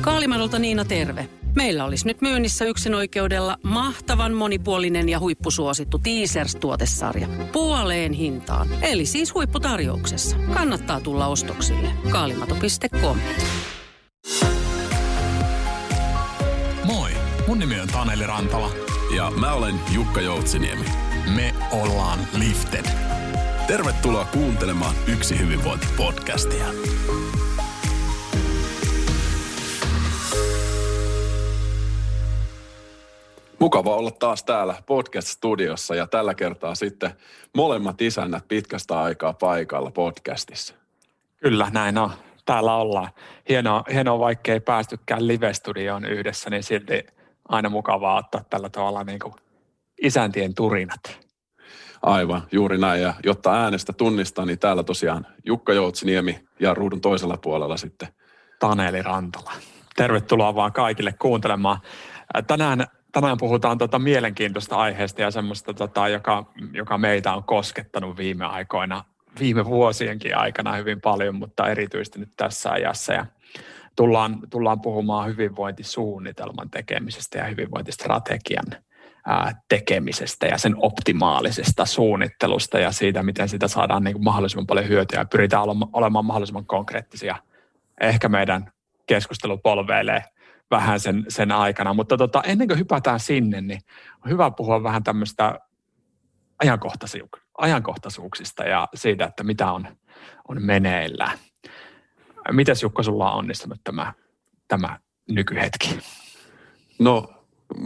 Kaalimadolta Niina terve. Meillä olisi nyt myynnissä yksin oikeudella mahtavan monipuolinen ja huippusuosittu Teasers-tuotesarja. Puoleen hintaan. Eli siis huipputarjouksessa. Kannattaa tulla ostoksille. Kaalimato.com Moi, mun nimi on Taneli Rantala. Ja mä olen Jukka Joutsiniemi. Me ollaan Lifted. Tervetuloa kuuntelemaan Yksi hyvinvointi-podcastia. Mukava olla taas täällä podcast-studiossa ja tällä kertaa sitten molemmat isännät pitkästä aikaa paikalla podcastissa. Kyllä, näin on. Täällä ollaan. Hienoa, hienoa vaikka ei päästykään live-studioon yhdessä, niin silti aina mukavaa ottaa tällä tavalla niin kuin isäntien turinat. Aivan, juuri näin. Ja jotta äänestä tunnistaa, niin täällä tosiaan Jukka Joutsiniemi ja ruudun toisella puolella sitten. Taneli Rantala. Tervetuloa vaan kaikille kuuntelemaan. Tänään tänään puhutaan tota mielenkiintoista aiheesta ja semmoista, tota, joka, joka meitä on koskettanut viime aikoina, viime vuosienkin aikana hyvin paljon, mutta erityisesti nyt tässä ajassa. Ja tullaan, tullaan puhumaan hyvinvointisuunnitelman tekemisestä ja hyvinvointistrategian ää, tekemisestä ja sen optimaalisesta suunnittelusta ja siitä, miten sitä saadaan niin kuin mahdollisimman paljon hyötyä ja pyritään olemaan mahdollisimman konkreettisia. Ehkä meidän keskustelu polveilee vähän sen, sen aikana. Mutta tota, ennen kuin hypätään sinne, niin on hyvä puhua vähän tämmöistä ajankohtaisuuksista ja siitä, että mitä on, on meneillä. Mitäs Jukka, sulla on onnistunut tämä, tämä nykyhetki? No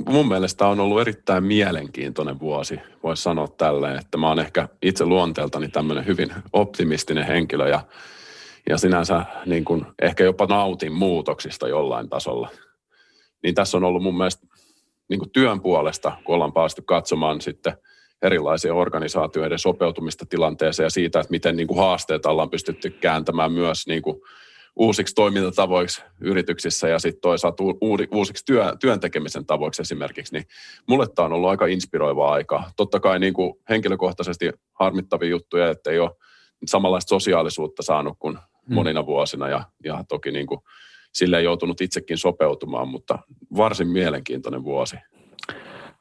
mun mielestä on ollut erittäin mielenkiintoinen vuosi, voisi sanoa tälleen, että mä oon ehkä itse luonteeltani tämmöinen hyvin optimistinen henkilö ja, ja sinänsä niin kuin ehkä jopa nautin muutoksista jollain tasolla – niin tässä on ollut mun mielestä niin kuin työn puolesta, kun ollaan päästy katsomaan sitten erilaisia organisaatioiden sopeutumista tilanteeseen ja siitä, että miten niin kuin haasteita ollaan pystytty kääntämään myös niin kuin uusiksi toimintatavoiksi yrityksissä ja sitten toisaalta uusiksi työ, työn tekemisen tavoiksi esimerkiksi, niin mulle tämä on ollut aika inspiroivaa aikaa. Totta kai niin kuin henkilökohtaisesti harmittavia juttuja, että ei ole samanlaista sosiaalisuutta saanut kuin hmm. monina vuosina ja, ja toki niin kuin sille joutunut itsekin sopeutumaan, mutta varsin mielenkiintoinen vuosi.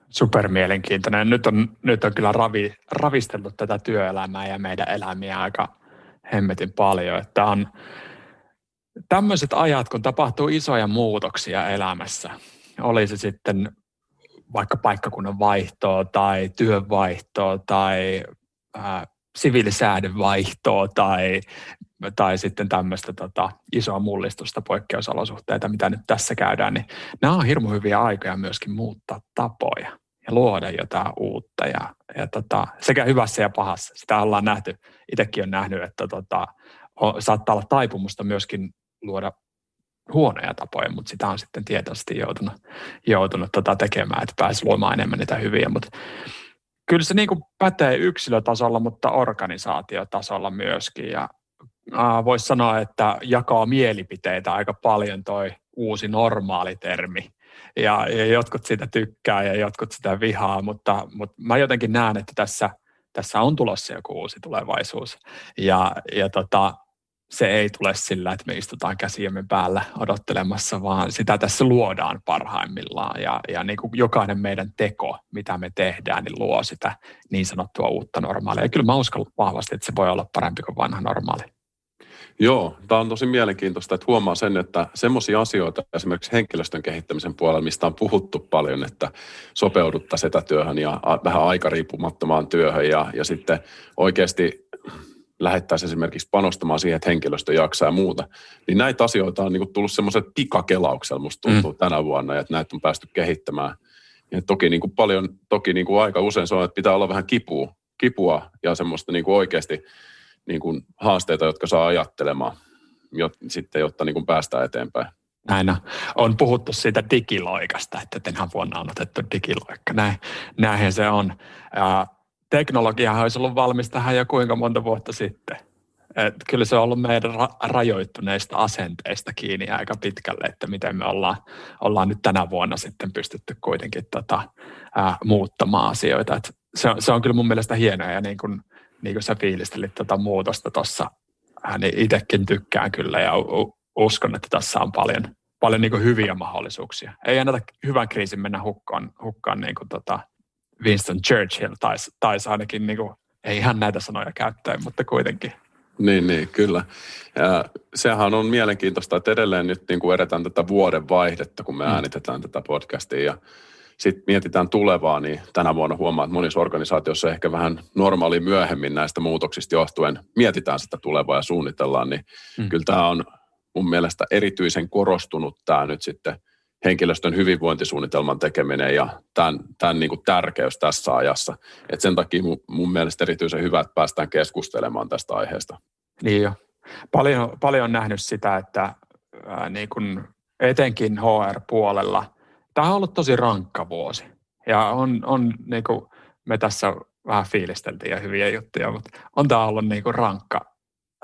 Super mielenkiintoinen. Nyt on, nyt on kyllä ravi, ravistellut tätä työelämää ja meidän elämiä aika hemmetin paljon. Että on tämmöiset ajat, kun tapahtuu isoja muutoksia elämässä, oli se sitten vaikka paikkakunnan vaihtoa tai työnvaihtoa tai äh, siviilisäädön vaihtoa tai tai sitten tämmöistä tota, isoa mullistusta, poikkeusolosuhteita, mitä nyt tässä käydään, niin nämä on hirmu hyviä aikoja myöskin muuttaa tapoja ja luoda jotain uutta ja, ja tota, sekä hyvässä ja pahassa. Sitä ollaan nähty, itsekin on nähnyt, että tota, on, saattaa olla taipumusta myöskin luoda huonoja tapoja, mutta sitä on sitten tietoisesti joutunut, joutunut tota tekemään, että pääsi luomaan enemmän niitä hyviä, mutta kyllä se niin kuin pätee yksilötasolla, mutta organisaatiotasolla myöskin ja voisi sanoa, että jakaa mielipiteitä aika paljon toi uusi normaali termi. Ja, ja jotkut sitä tykkää ja jotkut sitä vihaa, mutta, mutta mä jotenkin näen, että tässä, tässä on tulossa joku uusi tulevaisuus. Ja, ja tota, se ei tule sillä, että me istutaan käsiemme päällä odottelemassa, vaan sitä tässä luodaan parhaimmillaan. Ja, ja niin kuin jokainen meidän teko, mitä me tehdään, niin luo sitä niin sanottua uutta normaalia. Ja kyllä mä uskon vahvasti, että se voi olla parempi kuin vanha normaali. Joo, tämä on tosi mielenkiintoista, että huomaa sen, että semmoisia asioita esimerkiksi henkilöstön kehittämisen puolella, mistä on puhuttu paljon, että sopeuduttaisiin etätyöhön ja vähän aikariippumattomaan työhön ja, ja sitten oikeasti lähettäisiin esimerkiksi panostamaan siihen, että henkilöstö jaksaa ja muuta, niin näitä asioita on niin tullut semmoiset pikakelauksella, musta tuntuu mm. tänä vuonna, että näitä on päästy kehittämään. Ja toki niin kuin paljon, toki niin kuin aika usein se on, että pitää olla vähän kipua, kipua ja semmoista niin kuin oikeasti niin kuin haasteita, jotka saa ajattelemaan, jot, sitten, jotta niin kuin päästään eteenpäin. Näin on. puhuttu siitä digiloikasta, että tänä vuonna on otettu digiloikka. Näin, näinhän se on. Ja teknologiahan olisi ollut valmis tähän jo kuinka monta vuotta sitten. Et kyllä se on ollut meidän ra- rajoittuneista asenteista kiinni aika pitkälle, että miten me ollaan, ollaan nyt tänä vuonna sitten pystytty kuitenkin tota, ää, muuttamaan asioita. Et se, se on kyllä mun mielestä hienoa ja niin kuin, niin kuin sä fiilistelit tuota muutosta tuossa, niin itsekin tykkään kyllä ja uskon, että tässä on paljon, paljon niin hyviä mahdollisuuksia. Ei anneta hyvän kriisin mennä hukkaan, hukkaan niin kuin tota Winston Churchill taisi, tais ainakin, niin kuin, ei ihan näitä sanoja käyttäen, mutta kuitenkin. Niin, niin, kyllä. Ja sehän on mielenkiintoista, että edelleen nyt niin kuin edetään tätä vuoden vaihdetta, kun me mm. äänitetään tätä podcastia ja sitten mietitään tulevaa, niin tänä vuonna huomaa, että monissa organisaatioissa ehkä vähän normaali myöhemmin näistä muutoksista johtuen mietitään sitä tulevaa ja suunnitellaan, niin mm. kyllä tämä on mun mielestä erityisen korostunut tämä nyt sitten henkilöstön hyvinvointisuunnitelman tekeminen ja tämän, tämän niin kuin tärkeys tässä ajassa. Et sen takia mun, mun mielestä erityisen hyvä, että päästään keskustelemaan tästä aiheesta. Niin jo. Paljon, paljon on nähnyt sitä, että ää, niin kuin etenkin HR-puolella – tämä on ollut tosi rankka vuosi. Ja on, on niin kuin me tässä vähän fiilisteltiin ja hyviä juttuja, mutta on tämä ollut niin kuin rankka,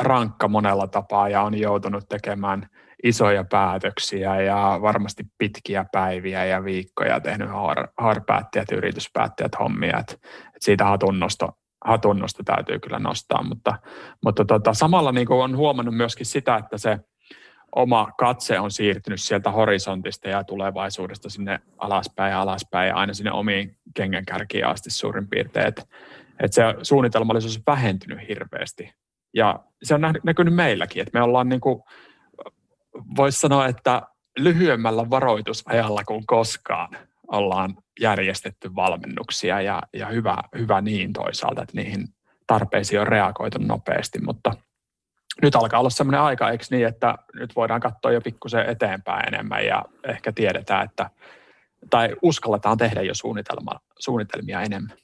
rankka monella tapaa ja on joutunut tekemään isoja päätöksiä ja varmasti pitkiä päiviä ja viikkoja tehnyt harpäättäjät, yrityspäättäjät hommia. Et, et siitä hatunnosto, hatunnosto täytyy kyllä nostaa, mutta, mutta tota, samalla niin on huomannut myöskin sitä, että se – oma katse on siirtynyt sieltä horisontista ja tulevaisuudesta sinne alaspäin ja alaspäin ja aina sinne omiin kengänkärkiin asti suurin piirtein. Että et se suunnitelmallisuus on vähentynyt hirveästi. Ja se on näkynyt meilläkin, että me ollaan niin kuin, voisi sanoa, että lyhyemmällä varoitusajalla kuin koskaan ollaan järjestetty valmennuksia ja, ja hyvä, hyvä niin toisaalta, että niihin tarpeisiin on reagoitu nopeasti, mutta – nyt alkaa olla sellainen aika, eikö niin, että nyt voidaan katsoa jo pikkusen eteenpäin enemmän ja ehkä tiedetään, että tai uskalletaan tehdä jo suunnitelma, suunnitelmia enemmän.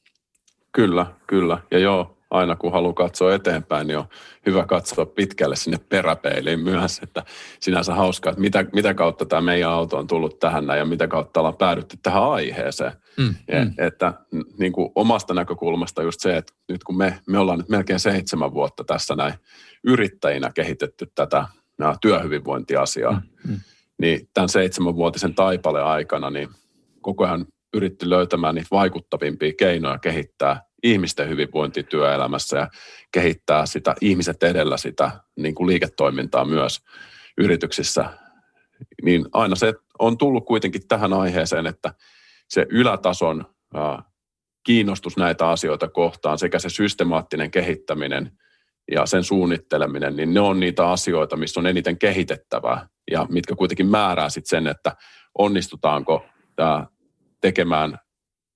Kyllä, kyllä. Ja joo, aina kun haluaa katsoa eteenpäin, niin on hyvä katsoa pitkälle sinne peräpeiliin myös, että sinänsä hauskaa, että mitä, mitä kautta tämä meidän auto on tullut tähän ja mitä kautta ollaan päädytty tähän aiheeseen. Mm, ja, mm. Että niin kuin omasta näkökulmasta just se, että nyt kun me, me ollaan nyt melkein seitsemän vuotta tässä näin yrittäjinä kehitetty tätä työhyvinvointiasiaa, mm, mm. niin tämän seitsemänvuotisen taipaleen aikana niin koko ajan yritti löytämään niitä vaikuttavimpia keinoja kehittää ihmisten hyvinvointi työelämässä ja kehittää sitä ihmiset edellä sitä niin kuin liiketoimintaa myös yrityksissä, niin aina se on tullut kuitenkin tähän aiheeseen, että se ylätason kiinnostus näitä asioita kohtaan sekä se systemaattinen kehittäminen ja sen suunnitteleminen, niin ne on niitä asioita, missä on eniten kehitettävää ja mitkä kuitenkin määrää sitten sen, että onnistutaanko tekemään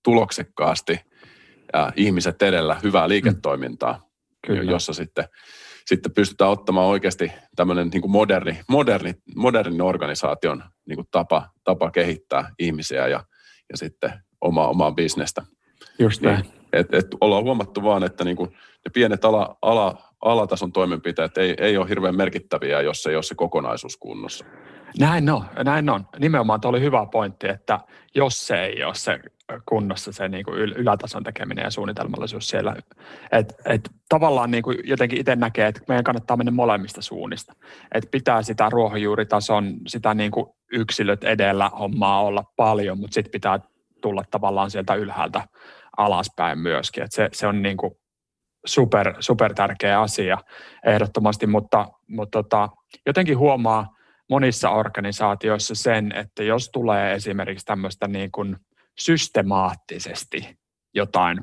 tuloksekkaasti ja ihmiset edellä hyvää liiketoimintaa, mm. Kyllä. jossa sitten, sitten pystytään ottamaan oikeasti tämmöinen niin kuin moderni, moderni, moderni organisaation niin kuin tapa, tapa kehittää ihmisiä ja, ja sitten omaa, omaa bisnestä. Just näin. Niin, et, et ollaan huomattu vaan, että niin kuin ne pienet ala, ala, alatason toimenpiteet ei, ei ole hirveän merkittäviä, jos ei ole se kokonaisuus kunnossa. Näin on, näin on. Nimenomaan tuo oli hyvä pointti, että jos se ei ole se kunnossa se niin kuin ylätason tekeminen ja suunnitelmallisuus siellä. Et, et tavallaan niin kuin jotenkin itse näkee, että meidän kannattaa mennä molemmista suunnista. Et pitää sitä ruohonjuuritason, sitä niin kuin yksilöt edellä hommaa olla paljon, mutta sitten pitää tulla tavallaan sieltä ylhäältä alaspäin myöskin. Et se, se on niin kuin super, super tärkeä asia ehdottomasti, mutta, mutta tota, jotenkin huomaa monissa organisaatioissa sen, että jos tulee esimerkiksi tämmöistä niin kuin systemaattisesti jotain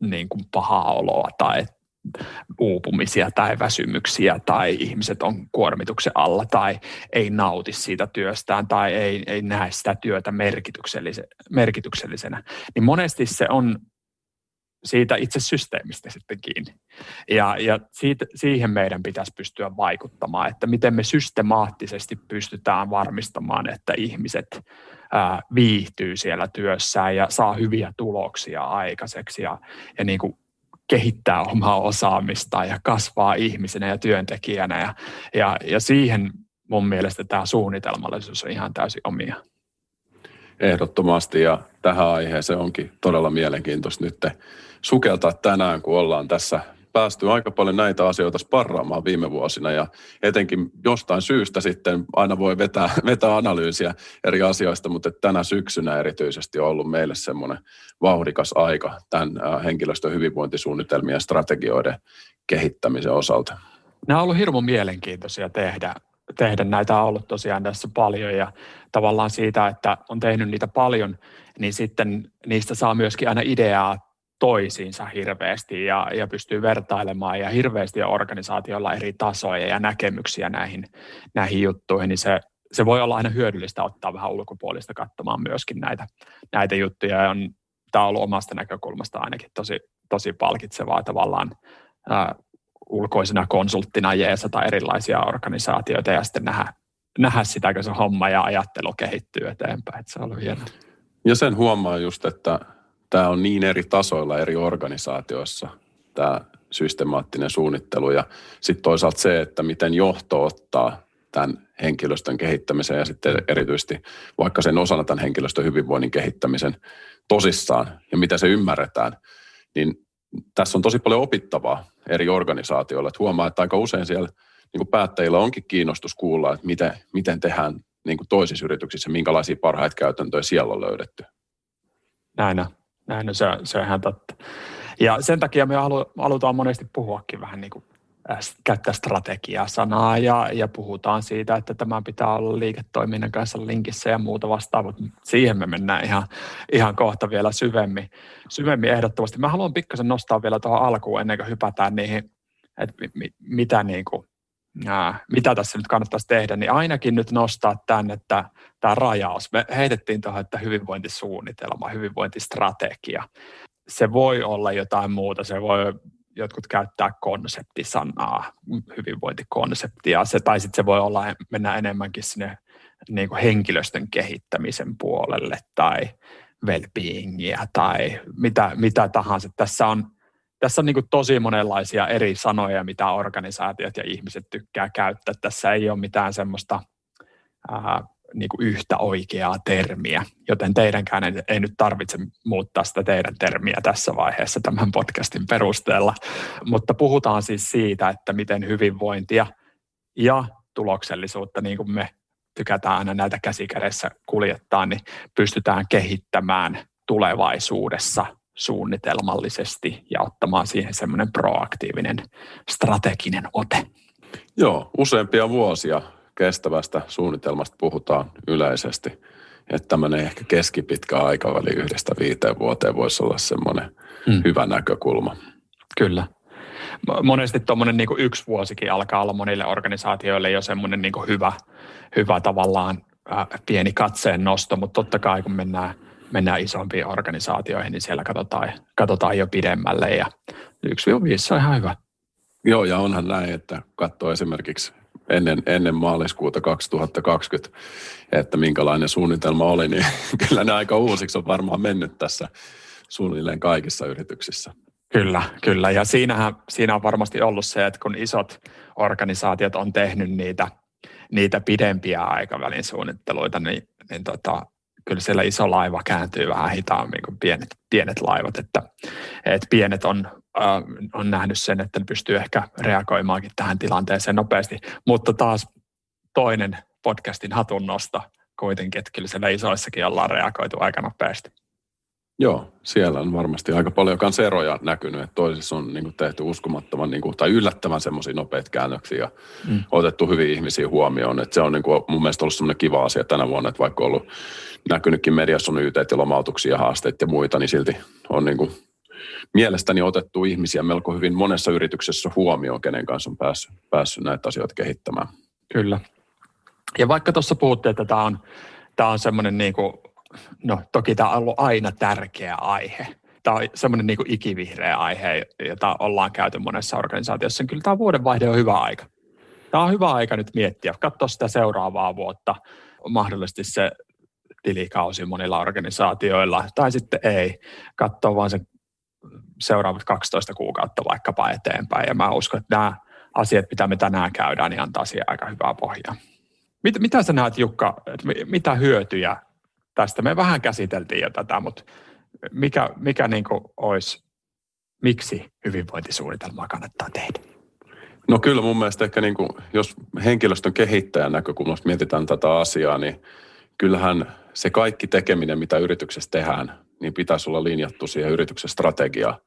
niin kuin pahaa oloa tai uupumisia tai väsymyksiä tai ihmiset on kuormituksen alla tai ei nauti siitä työstään tai ei, ei näe sitä työtä merkityksellisenä, niin monesti se on siitä itse systeemistä sitten kiinni. Ja, ja siitä, siihen meidän pitäisi pystyä vaikuttamaan, että miten me systemaattisesti pystytään varmistamaan, että ihmiset ää, viihtyy siellä työssään ja saa hyviä tuloksia aikaiseksi ja, ja niin kuin kehittää omaa osaamistaan ja kasvaa ihmisenä ja työntekijänä. Ja, ja, ja siihen mun mielestä tämä suunnitelmallisuus on ihan täysin omia. Ehdottomasti ja tähän aiheeseen onkin todella mielenkiintoista nyt sukeltaa tänään, kun ollaan tässä päästy aika paljon näitä asioita sparraamaan viime vuosina ja etenkin jostain syystä sitten aina voi vetää, vetää analyysiä eri asioista, mutta tänä syksynä erityisesti on ollut meille semmoinen vauhdikas aika tämän henkilöstön hyvinvointisuunnitelmien ja strategioiden kehittämisen osalta. Nämä on ollut hirveän mielenkiintoisia tehdä, tehdä näitä on ollut tosiaan tässä paljon ja tavallaan siitä, että on tehnyt niitä paljon, niin sitten niistä saa myöskin aina ideaa toisiinsa hirveästi ja, ja pystyy vertailemaan ja hirveästi organisaatiolla eri tasoja ja näkemyksiä näihin, näihin juttuihin, niin se, se voi olla aina hyödyllistä ottaa vähän ulkopuolista katsomaan myöskin näitä, näitä juttuja. Ja on, tämä on ollut omasta näkökulmasta ainakin tosi, tosi palkitsevaa tavallaan ää, ulkoisena konsulttina jeesata erilaisia organisaatioita ja sitten nähdä, nähdä sitä, kun se homma ja ajattelu kehittyy eteenpäin. Että se on ollut hienoa. Ja sen huomaa just, että tämä on niin eri tasoilla eri organisaatioissa, tämä systemaattinen suunnittelu. Ja sitten toisaalta se, että miten johto ottaa tämän henkilöstön kehittämisen ja sitten erityisesti vaikka sen osana tämän henkilöstön hyvinvoinnin kehittämisen tosissaan ja mitä se ymmärretään, niin tässä on tosi paljon opittavaa eri organisaatioilla. Että huomaa, että aika usein siellä niin kuin päättäjillä onkin kiinnostus kuulla, että miten, miten tehdään niin kuin toisissa yrityksissä, minkälaisia parhaita käytäntöjä siellä on löydetty. Näin on, se, se on ihan totta. Ja sen takia me halu, halutaan monesti puhuakin vähän niin kuin käyttää strategiaa-sanaa ja, ja puhutaan siitä, että tämä pitää olla liiketoiminnan kanssa linkissä ja muuta vastaavaa. Siihen me mennään ihan, ihan kohta vielä syvemmin, syvemmin ehdottomasti. Mä haluan pikkasen nostaa vielä tuohon alkuun ennen kuin hypätään niihin, että mi, mitä niin kuin ää, mitä tässä nyt kannattaisi tehdä, niin ainakin nyt nostaa tämän, että tämä rajaus. Me heitettiin tuohon, että hyvinvointisuunnitelma, hyvinvointistrategia. Se voi olla jotain muuta, se voi jotkut käyttää konseptisanaa, hyvinvointikonseptia, se, tai sitten se voi olla, mennä enemmänkin sinne niin kuin henkilöstön kehittämisen puolelle tai well tai mitä, mitä tahansa. Tässä on tässä on niin tosi monenlaisia eri sanoja, mitä organisaatiot ja ihmiset tykkää käyttää. Tässä ei ole mitään semmoista ää, niin yhtä oikeaa termiä, joten teidänkään ei, ei nyt tarvitse muuttaa sitä teidän termiä tässä vaiheessa tämän podcastin perusteella. Mutta puhutaan siis siitä, että miten hyvinvointia ja tuloksellisuutta, niin kuin me tykätään aina näitä käsikädessä kuljettaa, niin pystytään kehittämään tulevaisuudessa – suunnitelmallisesti ja ottamaan siihen semmoinen proaktiivinen strateginen ote. Joo, useampia vuosia kestävästä suunnitelmasta puhutaan yleisesti. Että tämmöinen ehkä keskipitkä aikaväli yhdestä viiteen vuoteen voisi olla semmoinen mm. hyvä näkökulma. Kyllä. Monesti tuommoinen niin yksi vuosikin alkaa olla monille organisaatioille jo semmoinen niin hyvä, hyvä tavallaan pieni katseen nosto, mutta totta kai kun mennään – mennään isompiin organisaatioihin, niin siellä katsotaan, katsotaan jo pidemmälle ja 1-5 on ihan hyvä. Joo, ja onhan näin, että katsoo esimerkiksi ennen, ennen maaliskuuta 2020, että minkälainen suunnitelma oli, niin kyllä ne aika uusiksi on varmaan mennyt tässä suunnilleen kaikissa yrityksissä. Kyllä, kyllä. Ja siinähän, siinä on varmasti ollut se, että kun isot organisaatiot on tehnyt niitä, niitä pidempiä aikavälin suunnitteluita, niin, niin tota, kyllä siellä iso laiva kääntyy vähän hitaammin kuin pienet, pienet laivat, että, että pienet on, äh, on nähnyt sen, että ne pystyy ehkä reagoimaankin tähän tilanteeseen nopeasti, mutta taas toinen podcastin hatunnosta kuitenkin, että kyllä siellä isoissakin ollaan reagoitu aika nopeasti. Joo, siellä on varmasti aika paljon kans eroja näkynyt, että toisissa on niin kuin tehty uskomattoman niin kuin, tai yllättävän semmoisia nopeita käännöksiä ja mm. otettu hyvin ihmisiä huomioon. Että se on niin kuin, mun mielestä ollut semmoinen kiva asia tänä vuonna, että vaikka on ollut näkynytkin mediassa on yteet ja lomautuksia, haasteita ja muita, niin silti on niin kuin, mielestäni otettu ihmisiä melko hyvin monessa yrityksessä huomioon, kenen kanssa on päässyt, päässyt näitä asioita kehittämään. Kyllä. Ja vaikka tuossa puhuttiin, että tämä on, tämä on semmoinen niin kuin no toki tämä on ollut aina tärkeä aihe. Tämä on semmoinen niin ikivihreä aihe, jota ollaan käyty monessa organisaatiossa. Kyllä tämä vuodenvaihde on hyvä aika. Tämä on hyvä aika nyt miettiä, katsoa sitä seuraavaa vuotta, mahdollisesti se tilikausi monilla organisaatioilla, tai sitten ei, katsoa vaan se seuraavat 12 kuukautta vaikkapa eteenpäin. Ja mä uskon, että nämä asiat, mitä me tänään käydään, niin antaa siihen aika hyvää pohjaa. Mit, mitä sä näet, Jukka, mitä hyötyjä tästä. Me vähän käsiteltiin jo tätä, mutta mikä, mikä niin kuin olisi, miksi hyvinvointisuunnitelmaa kannattaa tehdä? No kyllä mun mielestä ehkä niin kuin, jos henkilöstön kehittäjän näkökulmasta mietitään tätä asiaa, niin kyllähän se kaikki tekeminen, mitä yrityksessä tehdään, niin pitäisi olla linjattu siihen yrityksen strategiaan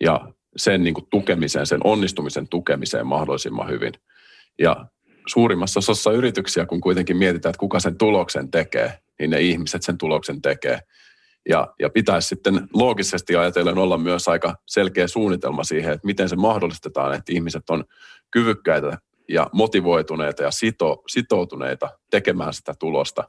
ja sen niin kuin tukemiseen, sen onnistumisen tukemiseen mahdollisimman hyvin. Ja suurimmassa osassa yrityksiä, kun kuitenkin mietitään, että kuka sen tuloksen tekee, niin ne ihmiset sen tuloksen tekee. Ja, ja pitäisi sitten loogisesti ajatellen olla myös aika selkeä suunnitelma siihen, että miten se mahdollistetaan, että ihmiset on kyvykkäitä ja motivoituneita ja sito, sitoutuneita tekemään sitä tulosta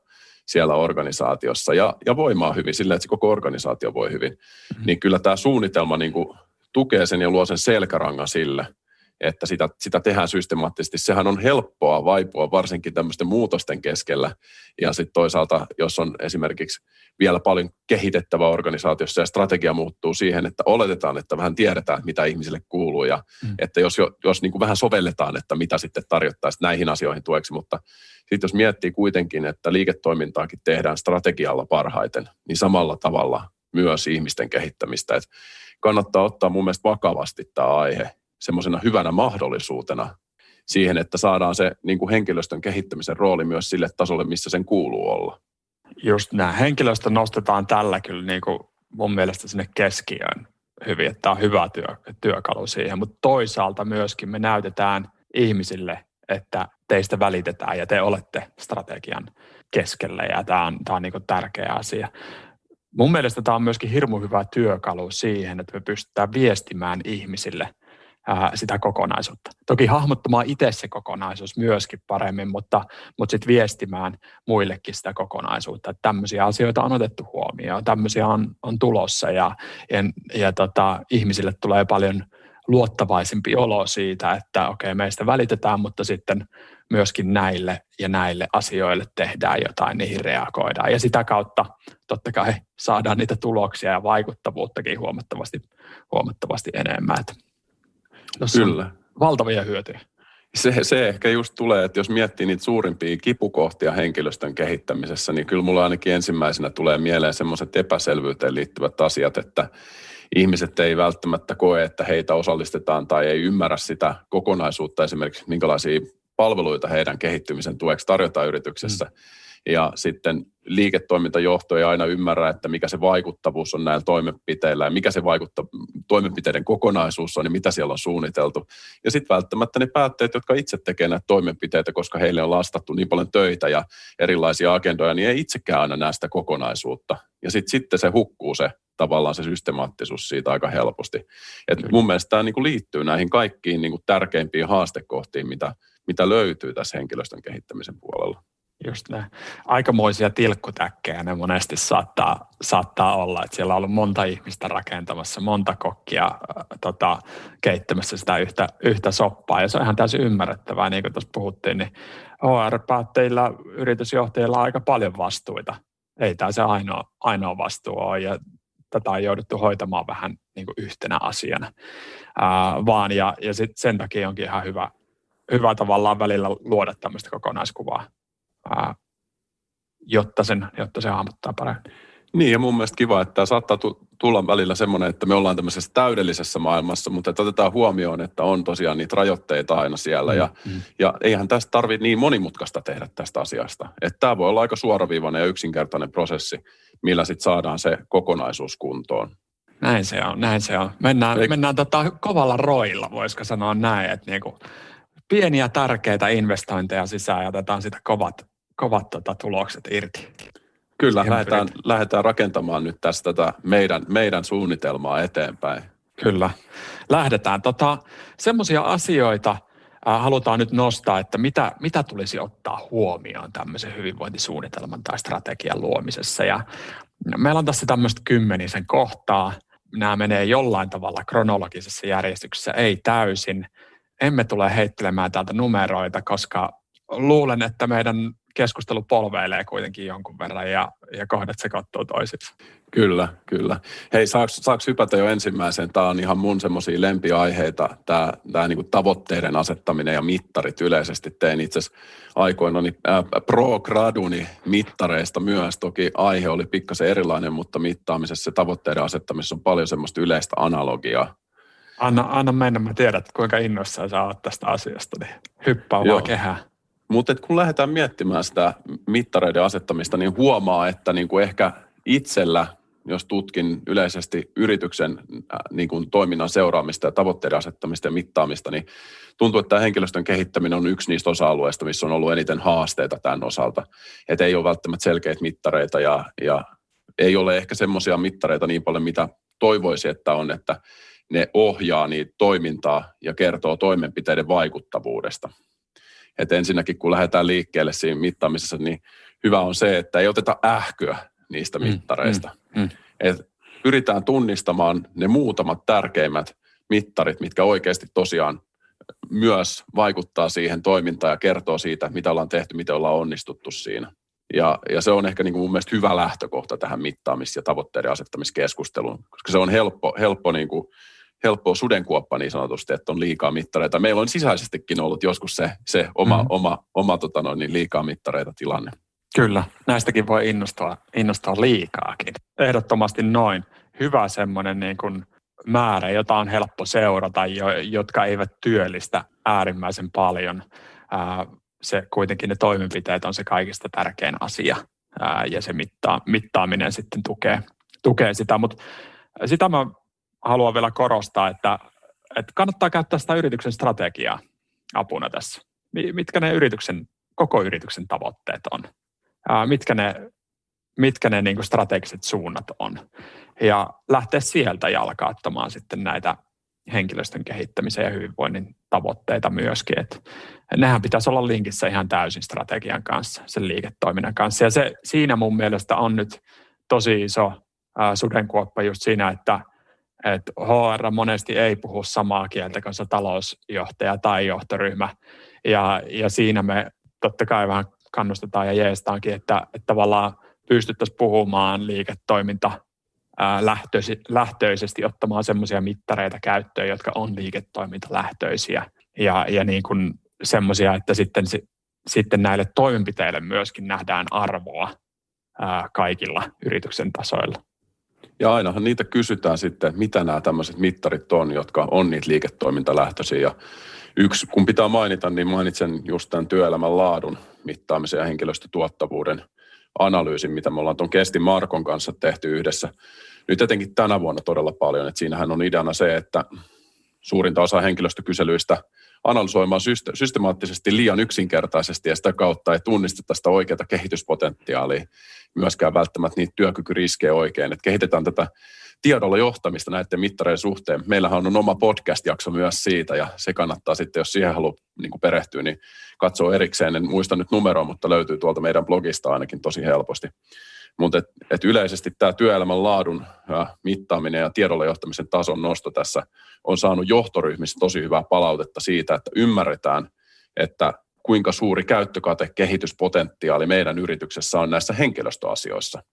siellä organisaatiossa ja, ja voimaa hyvin sillä, että se koko organisaatio voi hyvin. Mm-hmm. Niin kyllä tämä suunnitelma niin kuin tukee sen ja luo sen selkärangan sille – että sitä, sitä tehdään systemaattisesti. Sehän on helppoa vaipua varsinkin tämmöisten muutosten keskellä. Ja sitten toisaalta, jos on esimerkiksi vielä paljon kehitettävä organisaatiossa ja strategia muuttuu siihen, että oletetaan, että vähän tiedetään, mitä ihmisille kuuluu ja mm. että jos, jos niin kuin vähän sovelletaan, että mitä sitten tarjottaisiin näihin asioihin tueksi, mutta sitten jos miettii kuitenkin, että liiketoimintaakin tehdään strategialla parhaiten, niin samalla tavalla myös ihmisten kehittämistä. Että kannattaa ottaa mun mielestä vakavasti tämä aihe semmoisena hyvänä mahdollisuutena siihen, että saadaan se niin kuin henkilöstön kehittämisen rooli myös sille tasolle, missä sen kuuluu olla. Just nämä henkilöstö nostetaan tällä kyllä niin kuin mun mielestä sinne keskiöön hyvin, että tämä on hyvä työ, työkalu siihen, mutta toisaalta myöskin me näytetään ihmisille, että teistä välitetään ja te olette strategian keskellä ja tämä on, tämä on niin tärkeä asia. Mun mielestä tämä on myöskin hirmu hyvä työkalu siihen, että me pystytään viestimään ihmisille ää, sitä kokonaisuutta. Toki hahmottamaan itse se kokonaisuus myöskin paremmin, mutta, mutta sitten viestimään muillekin sitä kokonaisuutta, että tämmöisiä asioita on otettu huomioon, tämmöisiä on, on tulossa ja, ja, ja tota, ihmisille tulee paljon luottavaisempi olo siitä, että okei, okay, meistä välitetään, mutta sitten myöskin näille ja näille asioille tehdään jotain, niihin reagoidaan. Ja sitä kautta totta kai saadaan niitä tuloksia ja vaikuttavuuttakin huomattavasti, huomattavasti enemmän. Tossa Kyllä. valtavia hyötyjä. Se, se ehkä just tulee, että jos miettii niitä suurimpia kipukohtia henkilöstön kehittämisessä, niin kyllä mulla ainakin ensimmäisenä tulee mieleen semmoiset epäselvyyteen liittyvät asiat, että ihmiset ei välttämättä koe, että heitä osallistetaan tai ei ymmärrä sitä kokonaisuutta, esimerkiksi minkälaisia palveluita heidän kehittymisen tueksi tarjotaan yrityksessä. Mm. Ja sitten liiketoimintajohto ei aina ymmärrä, että mikä se vaikuttavuus on näillä toimenpiteillä ja mikä se vaikutta, toimenpiteiden kokonaisuus on ja mitä siellä on suunniteltu. Ja sitten välttämättä ne päätteet, jotka itse tekevät näitä toimenpiteitä, koska heille on lastattu niin paljon töitä ja erilaisia agendoja, niin ei itsekään aina näe sitä kokonaisuutta. Ja sitten sitten se hukkuu se tavallaan se systemaattisuus siitä aika helposti. Et mun mielestä tämä niinku liittyy näihin kaikkiin niinku tärkeimpiin haastekohtiin, mitä, mitä löytyy tässä henkilöstön kehittämisen puolella. Just näin. Aikamoisia tilkkutäkkejä ne monesti saattaa, saattaa olla, että siellä on ollut monta ihmistä rakentamassa, monta kokkia äh, tota, keittämässä sitä yhtä, yhtä soppaa. Ja se on ihan täysin ymmärrettävää, niin kuin tuossa puhuttiin, niin HR-päättäjillä, yritysjohtajilla on aika paljon vastuita. Ei tämä se ainoa, ainoa vastuu ole, ja tätä on jouduttu hoitamaan vähän niin kuin yhtenä asiana, Ää, vaan ja, ja sit sen takia onkin ihan hyvä, hyvä tavallaan välillä luoda tämmöistä kokonaiskuvaa ää, jotta, sen, jotta se hahmottaa paremmin. Niin ja mun mielestä kiva, että tämä saattaa tulla välillä semmoinen, että me ollaan tämmöisessä täydellisessä maailmassa, mutta että otetaan huomioon, että on tosiaan niitä rajoitteita aina siellä. Mm, ja, mm. ja eihän tästä tarvitse niin monimutkaista tehdä tästä asiasta. Että tämä voi olla aika suoraviivainen ja yksinkertainen prosessi, millä sitten saadaan se kokonaisuus kuntoon. Näin se on, näin se on. Mennään, Eik... mennään tota kovalla roilla, voisiko sanoa näin, että niinku pieniä tärkeitä investointeja sisään ja otetaan sitä kovat, kovat tota, tulokset irti. Kyllä, lähdetään, lähdetään rakentamaan nyt tästä tätä meidän, meidän suunnitelmaa eteenpäin. Kyllä, lähdetään. Tota, Semmoisia asioita äh, halutaan nyt nostaa, että mitä, mitä tulisi ottaa huomioon tämmöisen hyvinvointisuunnitelman tai strategian luomisessa. Ja meillä on tässä tämmöistä kymmenisen kohtaa. Nämä menee jollain tavalla kronologisessa järjestyksessä, ei täysin. Emme tule heittelemään täältä numeroita, koska luulen, että meidän keskustelu polveilee kuitenkin jonkun verran ja, ja kohdat sekoittuu toisiksi. Kyllä, kyllä. Hei, saaks, saaks hypätä jo ensimmäiseen? Tämä on ihan mun semmoisia lempiaiheita, tämä, tämä niin tavoitteiden asettaminen ja mittarit yleisesti. Tein itse asiassa aikoinani äh, pro-graduni mittareista myös. Toki aihe oli pikkasen erilainen, mutta mittaamisessa ja tavoitteiden asettamisessa on paljon semmoista yleistä analogiaa. Anna, anna mennä, mä tiedän, kuinka innoissaan sä oot tästä asiasta, niin hyppää vaan kehää. Mutta kun lähdetään miettimään sitä mittareiden asettamista, niin huomaa, että niin kuin ehkä itsellä jos tutkin yleisesti yrityksen niin kuin toiminnan seuraamista ja tavoitteiden asettamista ja mittaamista, niin tuntuu, että tämä henkilöstön kehittäminen on yksi niistä osa-alueista, missä on ollut eniten haasteita tämän osalta. Että ei ole välttämättä selkeitä mittareita ja, ja ei ole ehkä semmoisia mittareita niin paljon, mitä toivoisi, että on, että ne ohjaa niitä toimintaa ja kertoo toimenpiteiden vaikuttavuudesta. Et ensinnäkin, kun lähdetään liikkeelle siinä mittaamisessa, niin hyvä on se, että ei oteta ähkyä niistä mm, mittareista. Mm, mm. Et pyritään tunnistamaan ne muutamat tärkeimmät mittarit, mitkä oikeasti tosiaan myös vaikuttaa siihen toimintaan ja kertoo siitä, mitä ollaan tehty, miten ollaan onnistuttu siinä. Ja, ja se on ehkä niin kuin mun mielestä hyvä lähtökohta tähän mittaamis- ja tavoitteiden asettamiskeskusteluun, koska se on helppo, helppo, niin kuin, helppo sudenkuoppa niin sanotusti, että on liikaa mittareita. Meillä on sisäisestikin ollut joskus se, se oma, mm-hmm. oma, oma tota noin, niin liikaa mittareita tilanne. Kyllä, näistäkin voi innostua, innostua liikaakin. Ehdottomasti noin. Hyvä semmoinen niin kuin määrä, jota on helppo seurata, jo, jotka eivät työllistä äärimmäisen paljon. Ää, se kuitenkin ne toimenpiteet on se kaikista tärkein asia ää, ja se mittaa, mittaaminen sitten tukee, tukee sitä. Mutta sitä mä haluan vielä korostaa, että, että kannattaa käyttää sitä yrityksen strategiaa apuna tässä. Mitkä ne yrityksen, koko yrityksen tavoitteet on? mitkä ne, mitkä ne niin strategiset suunnat on. Ja lähteä sieltä jalkauttamaan sitten näitä henkilöstön kehittämisen ja hyvinvoinnin tavoitteita myöskin. Että nehän pitäisi olla linkissä ihan täysin strategian kanssa, sen liiketoiminnan kanssa. Ja se, siinä mun mielestä on nyt tosi iso sudenkuoppa just siinä, että et HR monesti ei puhu samaa kieltä kuin se talousjohtaja tai johtoryhmä. Ja, ja siinä me totta kai vähän kannustetaan ja jeestaankin, että, että tavallaan pystyttäisiin puhumaan liiketoiminta lähtöisesti ottamaan semmoisia mittareita käyttöön, jotka on liiketoimintalähtöisiä ja, ja niin kuin semmoisia, että sitten, sitten näille toimenpiteille myöskin nähdään arvoa ää, kaikilla yrityksen tasoilla. Ja ainahan niitä kysytään sitten, mitä nämä tämmöiset mittarit on, jotka on niitä liiketoimintalähtöisiä. Ja yksi, kun pitää mainita, niin mainitsen just tämän työelämän laadun mittaamisen ja henkilöstötuottavuuden analyysin, mitä me ollaan tuon Kestin Markon kanssa tehty yhdessä. Nyt etenkin tänä vuonna todella paljon, että siinähän on ideana se, että suurinta osa henkilöstökyselyistä analysoimaan systemaattisesti liian yksinkertaisesti ja sitä kautta ei tunnisteta sitä oikeaa kehityspotentiaalia, myöskään välttämättä niitä työkykyriskejä oikein. Että kehitetään tätä tiedolla johtamista näiden mittareiden suhteen. Meillähän on oma podcast-jakso myös siitä ja se kannattaa sitten, jos siihen haluaa niin perehtyä, niin katsoa erikseen. En muista nyt numeroa, mutta löytyy tuolta meidän blogista ainakin tosi helposti. Mutta et, et yleisesti tämä työelämän laadun mittaaminen ja tiedolla johtamisen tason nosto tässä on saanut johtoryhmissä tosi hyvää palautetta siitä, että ymmärretään, että kuinka suuri käyttökate, kehityspotentiaali meidän yrityksessä on näissä henkilöstöasioissa.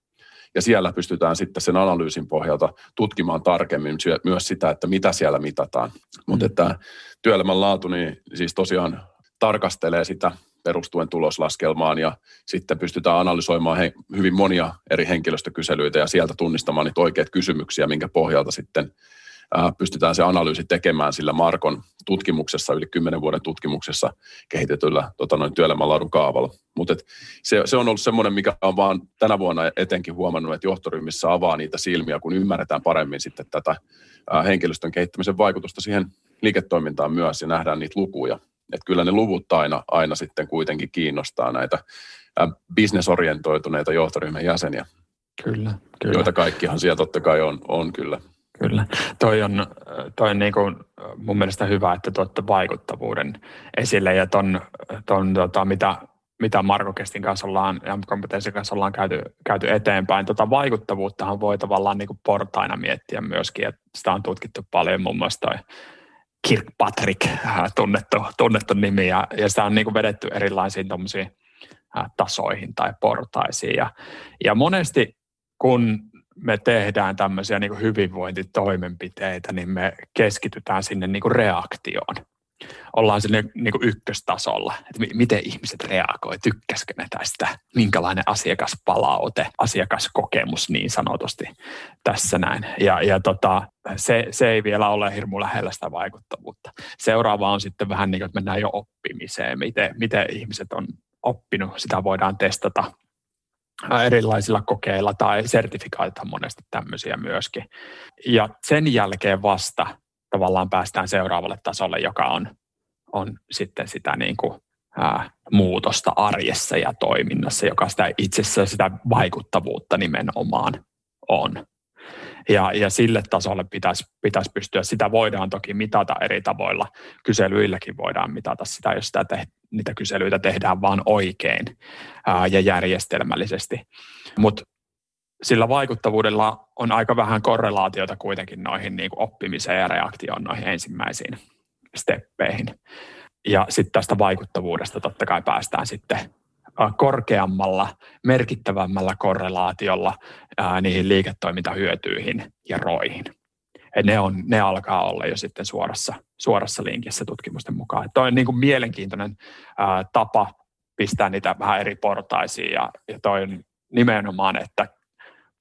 Ja siellä pystytään sitten sen analyysin pohjalta tutkimaan tarkemmin myös sitä, että mitä siellä mitataan. Mutta mm. että työelämän laatu niin siis tosiaan tarkastelee sitä perustuen tuloslaskelmaan ja sitten pystytään analysoimaan he, hyvin monia eri henkilöstökyselyitä ja sieltä tunnistamaan niitä oikeita kysymyksiä, minkä pohjalta sitten ää, pystytään se analyysi tekemään sillä Markon tutkimuksessa, yli 10 vuoden tutkimuksessa kehitetyllä tota noin, työelämänlaadun kaavalla. Mutta se, se on ollut semmoinen, mikä on vaan tänä vuonna etenkin huomannut, että johtoryhmissä avaa niitä silmiä, kun ymmärretään paremmin sitten tätä ää, henkilöstön kehittämisen vaikutusta siihen liiketoimintaan myös ja nähdään niitä lukuja. Että kyllä ne luvut aina, aina sitten kuitenkin kiinnostaa näitä bisnesorientoituneita johtoryhmän jäseniä. Kyllä, kyllä. Joita kaikkihan siellä totta kai on, on kyllä. Kyllä. Toi on, toi on niin kuin mun mielestä hyvä, että tuotte vaikuttavuuden esille ja ton, ton tota, mitä, mitä Marko Kestin kanssa ollaan ja kompetenssin kanssa ollaan käyty, käyty eteenpäin. Tota vaikuttavuuttahan voi tavallaan niin kuin portaina miettiä myöskin, että sitä on tutkittu paljon muun muassa toi Kirkpatrick, äh, tunnettu, tunnettu nimi, ja, ja sitä on niin kuin vedetty erilaisiin äh, tasoihin tai portaisiin. Ja, ja monesti kun me tehdään tämmöisiä niin kuin hyvinvointitoimenpiteitä, niin me keskitytään sinne niin kuin reaktioon. Ollaan sinne niin kuin ykköstasolla, että miten ihmiset reagoi, tykkäskö ne tästä, minkälainen asiakaspalaute, asiakaskokemus niin sanotusti tässä näin. Ja, ja tota, se, se ei vielä ole hirmu lähellä sitä vaikuttavuutta. Seuraava on sitten vähän niin kuin, että mennään jo oppimiseen, miten, miten ihmiset on oppinut, sitä voidaan testata erilaisilla kokeilla tai sertifikaatit on monesti tämmöisiä myöskin. Ja sen jälkeen vasta tavallaan päästään seuraavalle tasolle, joka on, on sitten sitä niin kuin, ää, muutosta arjessa ja toiminnassa, joka sitä itsessä sitä vaikuttavuutta nimenomaan on. Ja, ja sille tasolle pitäisi, pitäisi pystyä, sitä voidaan toki mitata eri tavoilla. Kyselyilläkin voidaan mitata sitä, jos sitä te, niitä kyselyitä tehdään vaan oikein ää, ja järjestelmällisesti. Mutta sillä vaikuttavuudella on aika vähän korrelaatiota kuitenkin noihin niin kuin oppimiseen ja reaktioon noihin ensimmäisiin steppeihin. Ja sitten tästä vaikuttavuudesta totta kai päästään sitten korkeammalla, merkittävämmällä korrelaatiolla ää, niihin liiketoimintahyötyihin ja roihin. Et ne, on, ne alkaa olla jo sitten suorassa, suorassa linkissä tutkimusten mukaan. Tuo on niin kuin mielenkiintoinen ää, tapa pistää niitä vähän eri portaisiin ja, ja toi on nimenomaan, että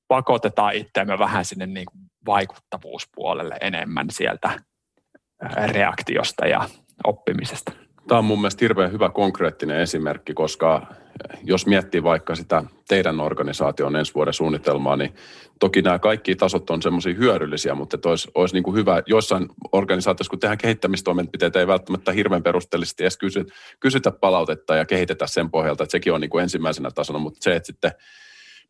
pakotetaan itseämme vähän sinne niin kuin vaikuttavuuspuolelle enemmän sieltä reaktiosta ja oppimisesta. Tämä on mun mielestä hirveän hyvä konkreettinen esimerkki, koska jos miettii vaikka sitä teidän organisaation ensi vuoden suunnitelmaa, niin toki nämä kaikki tasot on semmoisia hyödyllisiä, mutta olisi, olisi niin kuin hyvä, joissain organisaatioissa, kun tehdään kehittämistoimenpiteitä, ei välttämättä hirveän perusteellisesti edes kysytä, kysytä palautetta ja kehitetä sen pohjalta, että sekin on niin kuin ensimmäisenä tasona, mutta se, että sitten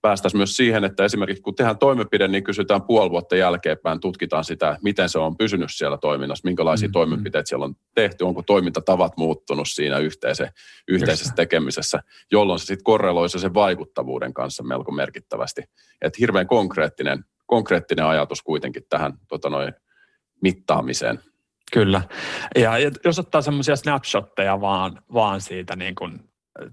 päästäisiin myös siihen, että esimerkiksi kun tehdään toimenpide, niin kysytään puoli vuotta jälkeenpäin, tutkitaan sitä, miten se on pysynyt siellä toiminnassa, minkälaisia mm-hmm. toimenpiteitä siellä on tehty, onko toimintatavat muuttunut siinä yhteise, yhteisessä tekemisessä, jolloin se sitten korreloi sen vaikuttavuuden kanssa melko merkittävästi. Että hirveän konkreettinen, konkreettinen ajatus kuitenkin tähän tota noin, mittaamiseen. Kyllä. Ja jos ottaa semmoisia snapshotteja vaan, vaan siitä niin kuin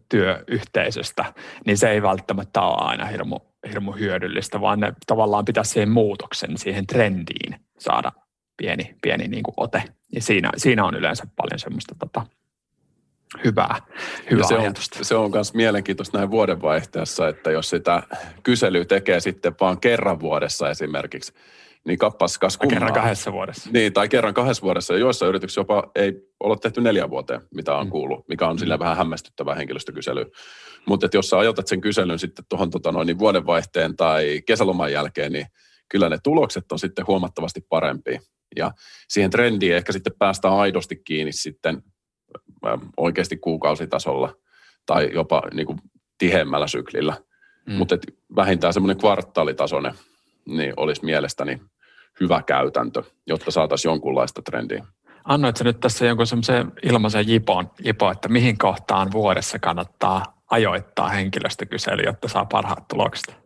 työyhteisöstä, niin se ei välttämättä ole aina hirmu, hirmu hyödyllistä, vaan ne tavallaan pitäisi siihen muutoksen, siihen trendiin saada pieni, pieni niin kuin ote. Ja siinä, siinä on yleensä paljon semmoista tota, hyvää, hyvää se ajatusta. On, se on myös mielenkiintoista näin vuodenvaihteessa, että jos sitä kyselyä tekee sitten vaan kerran vuodessa esimerkiksi, niin kappas kas kummaa. Kerran kahdessa vuodessa. Niin, tai kerran kahdessa vuodessa. Ja joissa yrityksissä jopa ei ole tehty neljä vuoteen, mitä on mm. kuullut, mikä on sillä mm. vähän hämmästyttävä henkilöstökysely. Mutta jos sä ajoitat sen kyselyn sitten tuohon tota noin, niin vuodenvaihteen tai kesäloman jälkeen, niin kyllä ne tulokset on sitten huomattavasti parempia. Ja siihen trendiin ehkä sitten päästään aidosti kiinni sitten oikeasti kuukausitasolla tai jopa niin kuin tiheämmällä syklillä. Mm. Mutta vähintään semmoinen kvartaalitasoinen niin olisi mielestäni hyvä käytäntö, jotta saataisiin jonkunlaista trendiä. Annoitko nyt tässä jonkun semmoisen ilmaisen jipon, jipo, että mihin kohtaan vuodessa kannattaa ajoittaa henkilöstökysely, jotta saa parhaat tulokset?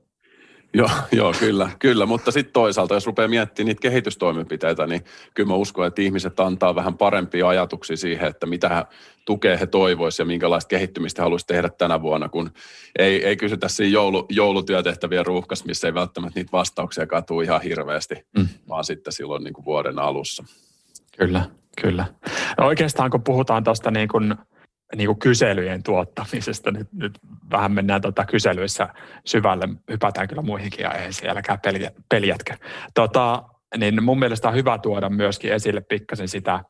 Joo, joo kyllä, kyllä, mutta sitten toisaalta, jos rupeaa miettimään niitä kehitystoimenpiteitä, niin kyllä mä uskon, että ihmiset antaa vähän parempia ajatuksia siihen, että mitä tukee he toivoisivat ja minkälaista kehittymistä haluaisi tehdä tänä vuonna, kun ei, ei kysytä siinä joulu, joulutyötehtävien ruuhkassa, missä ei välttämättä niitä vastauksia katuu ihan hirveästi, mm. vaan sitten silloin niin kuin vuoden alussa. Kyllä, kyllä. No oikeastaan kun puhutaan tuosta niin kuin niin kuin kyselyjen tuottamisesta. Nyt, nyt vähän mennään tota kyselyissä syvälle, hypätään kyllä muihinkin aiheisiin, älkää peljätkä. Tota, niin mun mielestä on hyvä tuoda myöskin esille pikkasen sitä,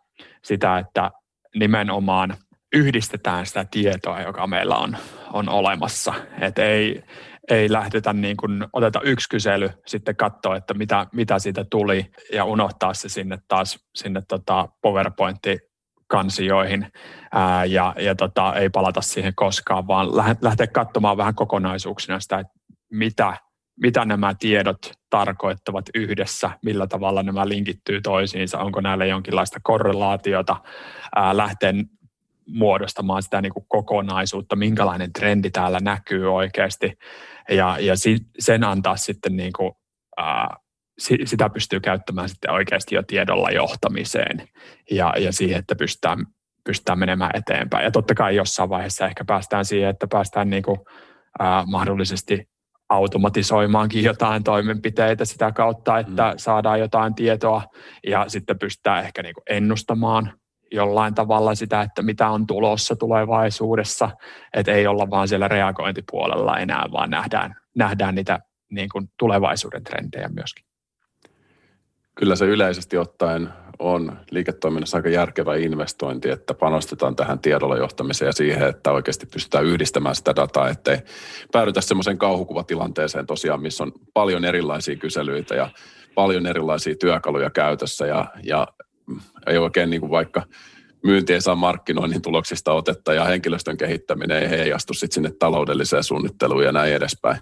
sitä että nimenomaan yhdistetään sitä tietoa, joka meillä on, on olemassa. Et ei, ei lähdetä niin kuin, oteta yksi kysely, sitten katsoa, että mitä, mitä siitä tuli ja unohtaa se sinne taas sinne tota PowerPointti kansioihin ää, ja, ja tota, ei palata siihen koskaan, vaan lähteä katsomaan vähän kokonaisuuksina sitä, että mitä, mitä nämä tiedot tarkoittavat yhdessä, millä tavalla nämä linkittyy toisiinsa, onko näillä jonkinlaista korrelaatiota, ää, lähteä muodostamaan sitä niin kuin kokonaisuutta, minkälainen trendi täällä näkyy oikeasti, ja, ja sen antaa sitten niin kuin, ää, sitä pystyy käyttämään sitten oikeasti jo tiedolla johtamiseen ja, ja siihen, että pystytään, pystytään menemään eteenpäin. Ja totta kai jossain vaiheessa ehkä päästään siihen, että päästään niin kuin, ää, mahdollisesti automatisoimaankin jotain toimenpiteitä sitä kautta, että mm. saadaan jotain tietoa ja sitten pystytään ehkä niin kuin ennustamaan jollain tavalla sitä, että mitä on tulossa tulevaisuudessa, että ei olla vaan siellä reagointipuolella enää, vaan nähdään, nähdään niitä niin kuin tulevaisuuden trendejä myöskin kyllä se yleisesti ottaen on liiketoiminnassa aika järkevä investointi, että panostetaan tähän tiedolla johtamiseen ja siihen, että oikeasti pystytään yhdistämään sitä dataa, ettei päädytä semmoiseen kauhukuvatilanteeseen tosiaan, missä on paljon erilaisia kyselyitä ja paljon erilaisia työkaluja käytössä ja, ja ei oikein niin kuin vaikka myynti ei saa markkinoinnin tuloksista otetta ja henkilöstön kehittäminen ei heijastu sit sinne taloudelliseen suunnitteluun ja näin edespäin.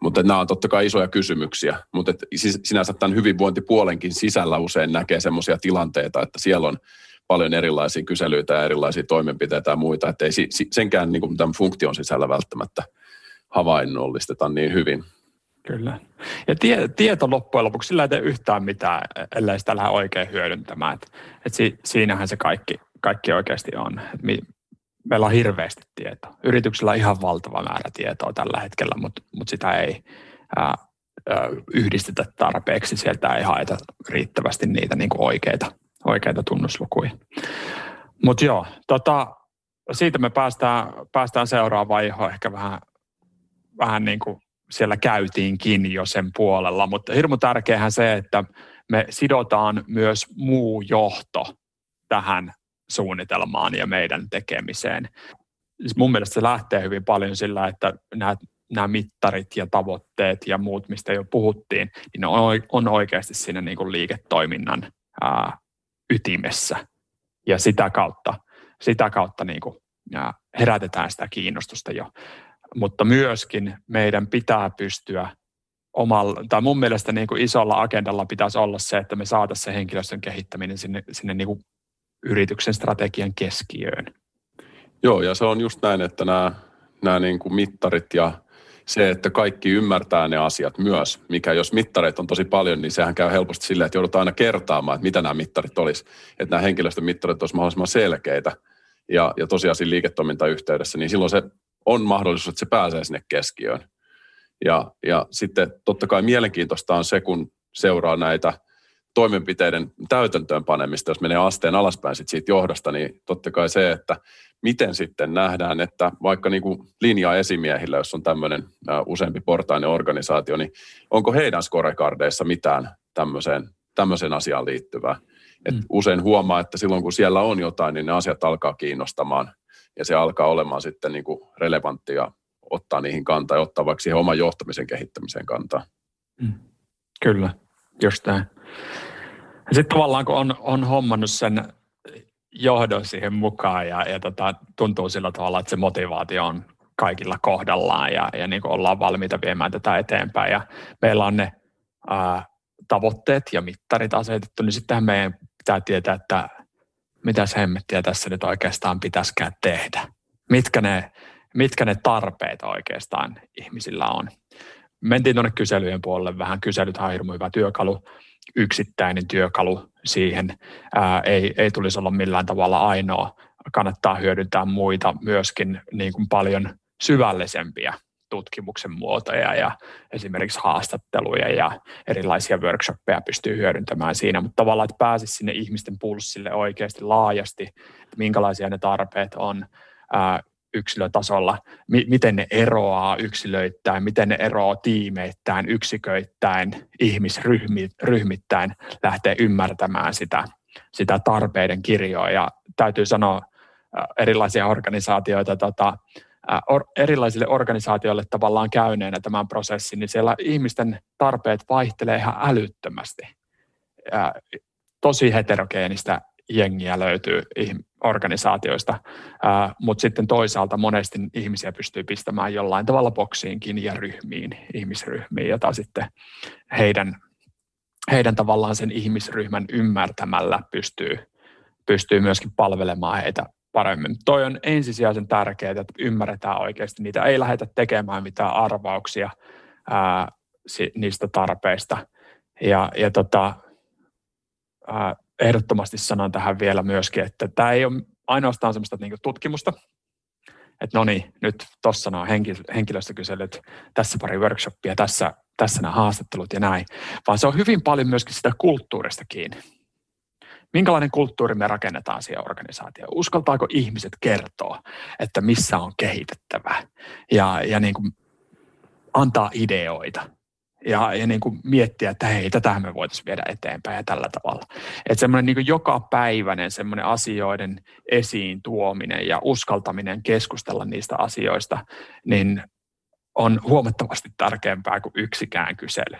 Mutta nämä on totta kai isoja kysymyksiä, mutta sinänsä tämän hyvinvointipuolenkin sisällä usein näkee sellaisia tilanteita, että siellä on paljon erilaisia kyselyitä ja erilaisia toimenpiteitä ja muita, että ei senkään niin kuin tämän funktion sisällä välttämättä havainnollisteta niin hyvin. Kyllä. Ja tie, tieto loppujen lopuksi sillä ei tee yhtään mitään, ellei sitä lähde oikein hyödyntämään. Et, et si, siinähän se kaikki, kaikki oikeasti on. Et mi, meillä on hirveästi tietoa. Yrityksellä on ihan valtava määrä tietoa tällä hetkellä, mutta mut sitä ei ää, yhdistetä tarpeeksi. Sieltä ei haeta riittävästi niitä niin kuin oikeita, oikeita tunnuslukuja. Mutta joo, tota, siitä me päästään, päästään seuraavaan, johon ehkä vähän, vähän niin kuin siellä käytiinkin jo sen puolella, mutta hirmu tärkeähän se, että me sidotaan myös muu johto tähän suunnitelmaan ja meidän tekemiseen. Siis mun mielestä se lähtee hyvin paljon sillä, että nämä, nämä mittarit ja tavoitteet ja muut, mistä jo puhuttiin, niin on, on oikeasti siinä niin kuin liiketoiminnan ää, ytimessä. Ja sitä kautta, sitä kautta niin kuin, ää, herätetään sitä kiinnostusta jo mutta myöskin meidän pitää pystyä omalla, tai mun mielestä niin kuin isolla agendalla pitäisi olla se, että me saataisiin se henkilöstön kehittäminen sinne, sinne niin kuin yrityksen strategian keskiöön. Joo, ja se on just näin, että nämä, nämä niin kuin mittarit ja se, että kaikki ymmärtää ne asiat myös, mikä jos mittareita on tosi paljon, niin sehän käy helposti silleen, että joudutaan aina kertaamaan, että mitä nämä mittarit olisi, että nämä henkilöstön mittarit olisivat mahdollisimman selkeitä. Ja, ja tosiaan siinä liiketoimintayhteydessä, niin silloin se on mahdollisuus, että se pääsee sinne keskiöön. Ja, ja sitten totta kai mielenkiintoista on se, kun seuraa näitä toimenpiteiden täytäntöön panemista, jos menee asteen alaspäin sit siitä johdosta, niin totta kai se, että miten sitten nähdään, että vaikka niin kuin linja esimiehillä, jos on tämmöinen useampi portainen organisaatio, niin onko heidän scorecardeissa mitään tämmöiseen, tämmöiseen asiaan liittyvää. Et mm. Usein huomaa, että silloin kun siellä on jotain, niin ne asiat alkaa kiinnostamaan ja se alkaa olemaan sitten niin kuin relevanttia ottaa niihin kantaa ja ottaa vaikka siihen oman johtamisen kehittämiseen kantaa. Mm. Kyllä, just näin. Sitten tavallaan kun on, on hommannut sen johdon siihen mukaan ja, ja tota, tuntuu sillä tavalla, että se motivaatio on kaikilla kohdallaan ja, ja niin kuin ollaan valmiita viemään tätä eteenpäin ja meillä on ne ää, tavoitteet ja mittarit asetettu, niin sittenhän meidän pitää tietää, että mitä hemmettiä tässä nyt oikeastaan pitäisikään tehdä. Mitkä ne, mitkä ne tarpeet oikeastaan ihmisillä on. Mentiin tuonne kyselyjen puolelle vähän. Kyselyt on hirmu hyvä työkalu, yksittäinen työkalu siihen. Ää, ei, ei tulisi olla millään tavalla ainoa. Kannattaa hyödyntää muita myöskin niin kuin paljon syvällisempiä tutkimuksen muotoja ja esimerkiksi haastatteluja ja erilaisia workshoppeja pystyy hyödyntämään siinä, mutta tavallaan, että pääsisi sinne ihmisten pulssille oikeasti laajasti, että minkälaisia ne tarpeet on yksilötasolla, mi- miten ne eroaa yksilöittäin, miten ne eroaa tiimeittäin, yksiköittäin, ihmisryhmittäin, lähtee ymmärtämään sitä, sitä tarpeiden kirjoa? Ja täytyy sanoa, erilaisia organisaatioita tota, or, erilaisille organisaatioille tavallaan käyneenä tämän prosessin, niin siellä ihmisten tarpeet vaihtelee ihan älyttömästi. Ää, tosi heterogeenistä jengiä löytyy organisaatioista, mutta sitten toisaalta monesti ihmisiä pystyy pistämään jollain tavalla boksiinkin ja ryhmiin, ihmisryhmiin, jota sitten heidän, heidän tavallaan sen ihmisryhmän ymmärtämällä pystyy, pystyy myöskin palvelemaan heitä paremmin. Toi on ensisijaisen tärkeää, että ymmärretään oikeasti niitä. Ei lähdetä tekemään mitään arvauksia ää, niistä tarpeista. Ja, ja tota, ää, ehdottomasti sanon tähän vielä myöskin, että tämä ei ole ainoastaan sellaista niin tutkimusta, että no niin, nyt tuossa on henkilöstökyselyt, tässä pari workshoppia, tässä, tässä nämä haastattelut ja näin, vaan se on hyvin paljon myöskin sitä kulttuurista kiinni minkälainen kulttuuri me rakennetaan siihen organisaatioon. Uskaltaako ihmiset kertoa, että missä on kehitettävää ja, ja niin kuin antaa ideoita. Ja, ja niin kuin miettiä, että hei, tätä me voitaisiin viedä eteenpäin ja tällä tavalla. Että semmoinen niin joka päiväinen semmoinen asioiden esiin tuominen ja uskaltaminen keskustella niistä asioista, niin on huomattavasti tärkeämpää kuin yksikään kysely.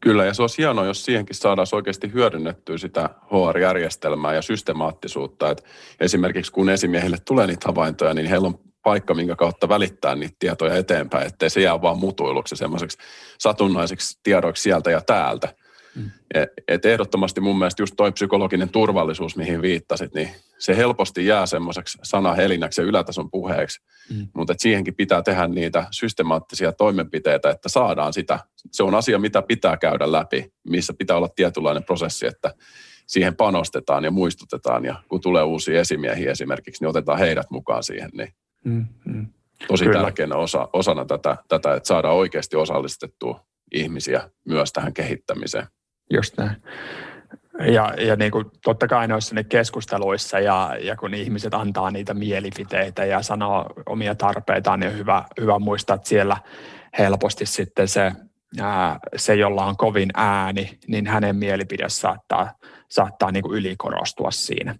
Kyllä, ja se olisi hienoa, jos siihenkin saadaan oikeasti hyödynnettyä sitä HR-järjestelmää ja systemaattisuutta. Että esimerkiksi kun esimiehille tulee niitä havaintoja, niin heillä on paikka, minkä kautta välittää niitä tietoja eteenpäin, ettei se jää vaan mutuiluksi semmoiseksi satunnaiseksi tiedoiksi sieltä ja täältä. Mm. Et, et ehdottomasti mun mielestä just toi psykologinen turvallisuus, mihin viittasit, niin se helposti jää semmoiseksi sanahelinäksi ja ylätason puheeksi, mm. mutta siihenkin pitää tehdä niitä systemaattisia toimenpiteitä, että saadaan sitä. Se on asia, mitä pitää käydä läpi, missä pitää olla tietynlainen prosessi, että siihen panostetaan ja muistutetaan ja kun tulee uusia esimiehiä esimerkiksi, niin otetaan heidät mukaan siihen, niin mm, mm. tosi Kyllä. tärkeänä osa, osana tätä, tätä, että saadaan oikeasti osallistettua ihmisiä myös tähän kehittämiseen. Just näin. Ja, ja niin kuin totta kai noissa ne keskusteluissa ja, ja kun ihmiset antaa niitä mielipiteitä ja sanoo omia tarpeitaan, niin on hyvä, hyvä muistaa, että siellä helposti sitten se, ää, se, jolla on kovin ääni, niin hänen mielipide saattaa, saattaa niin kuin ylikorostua siinä.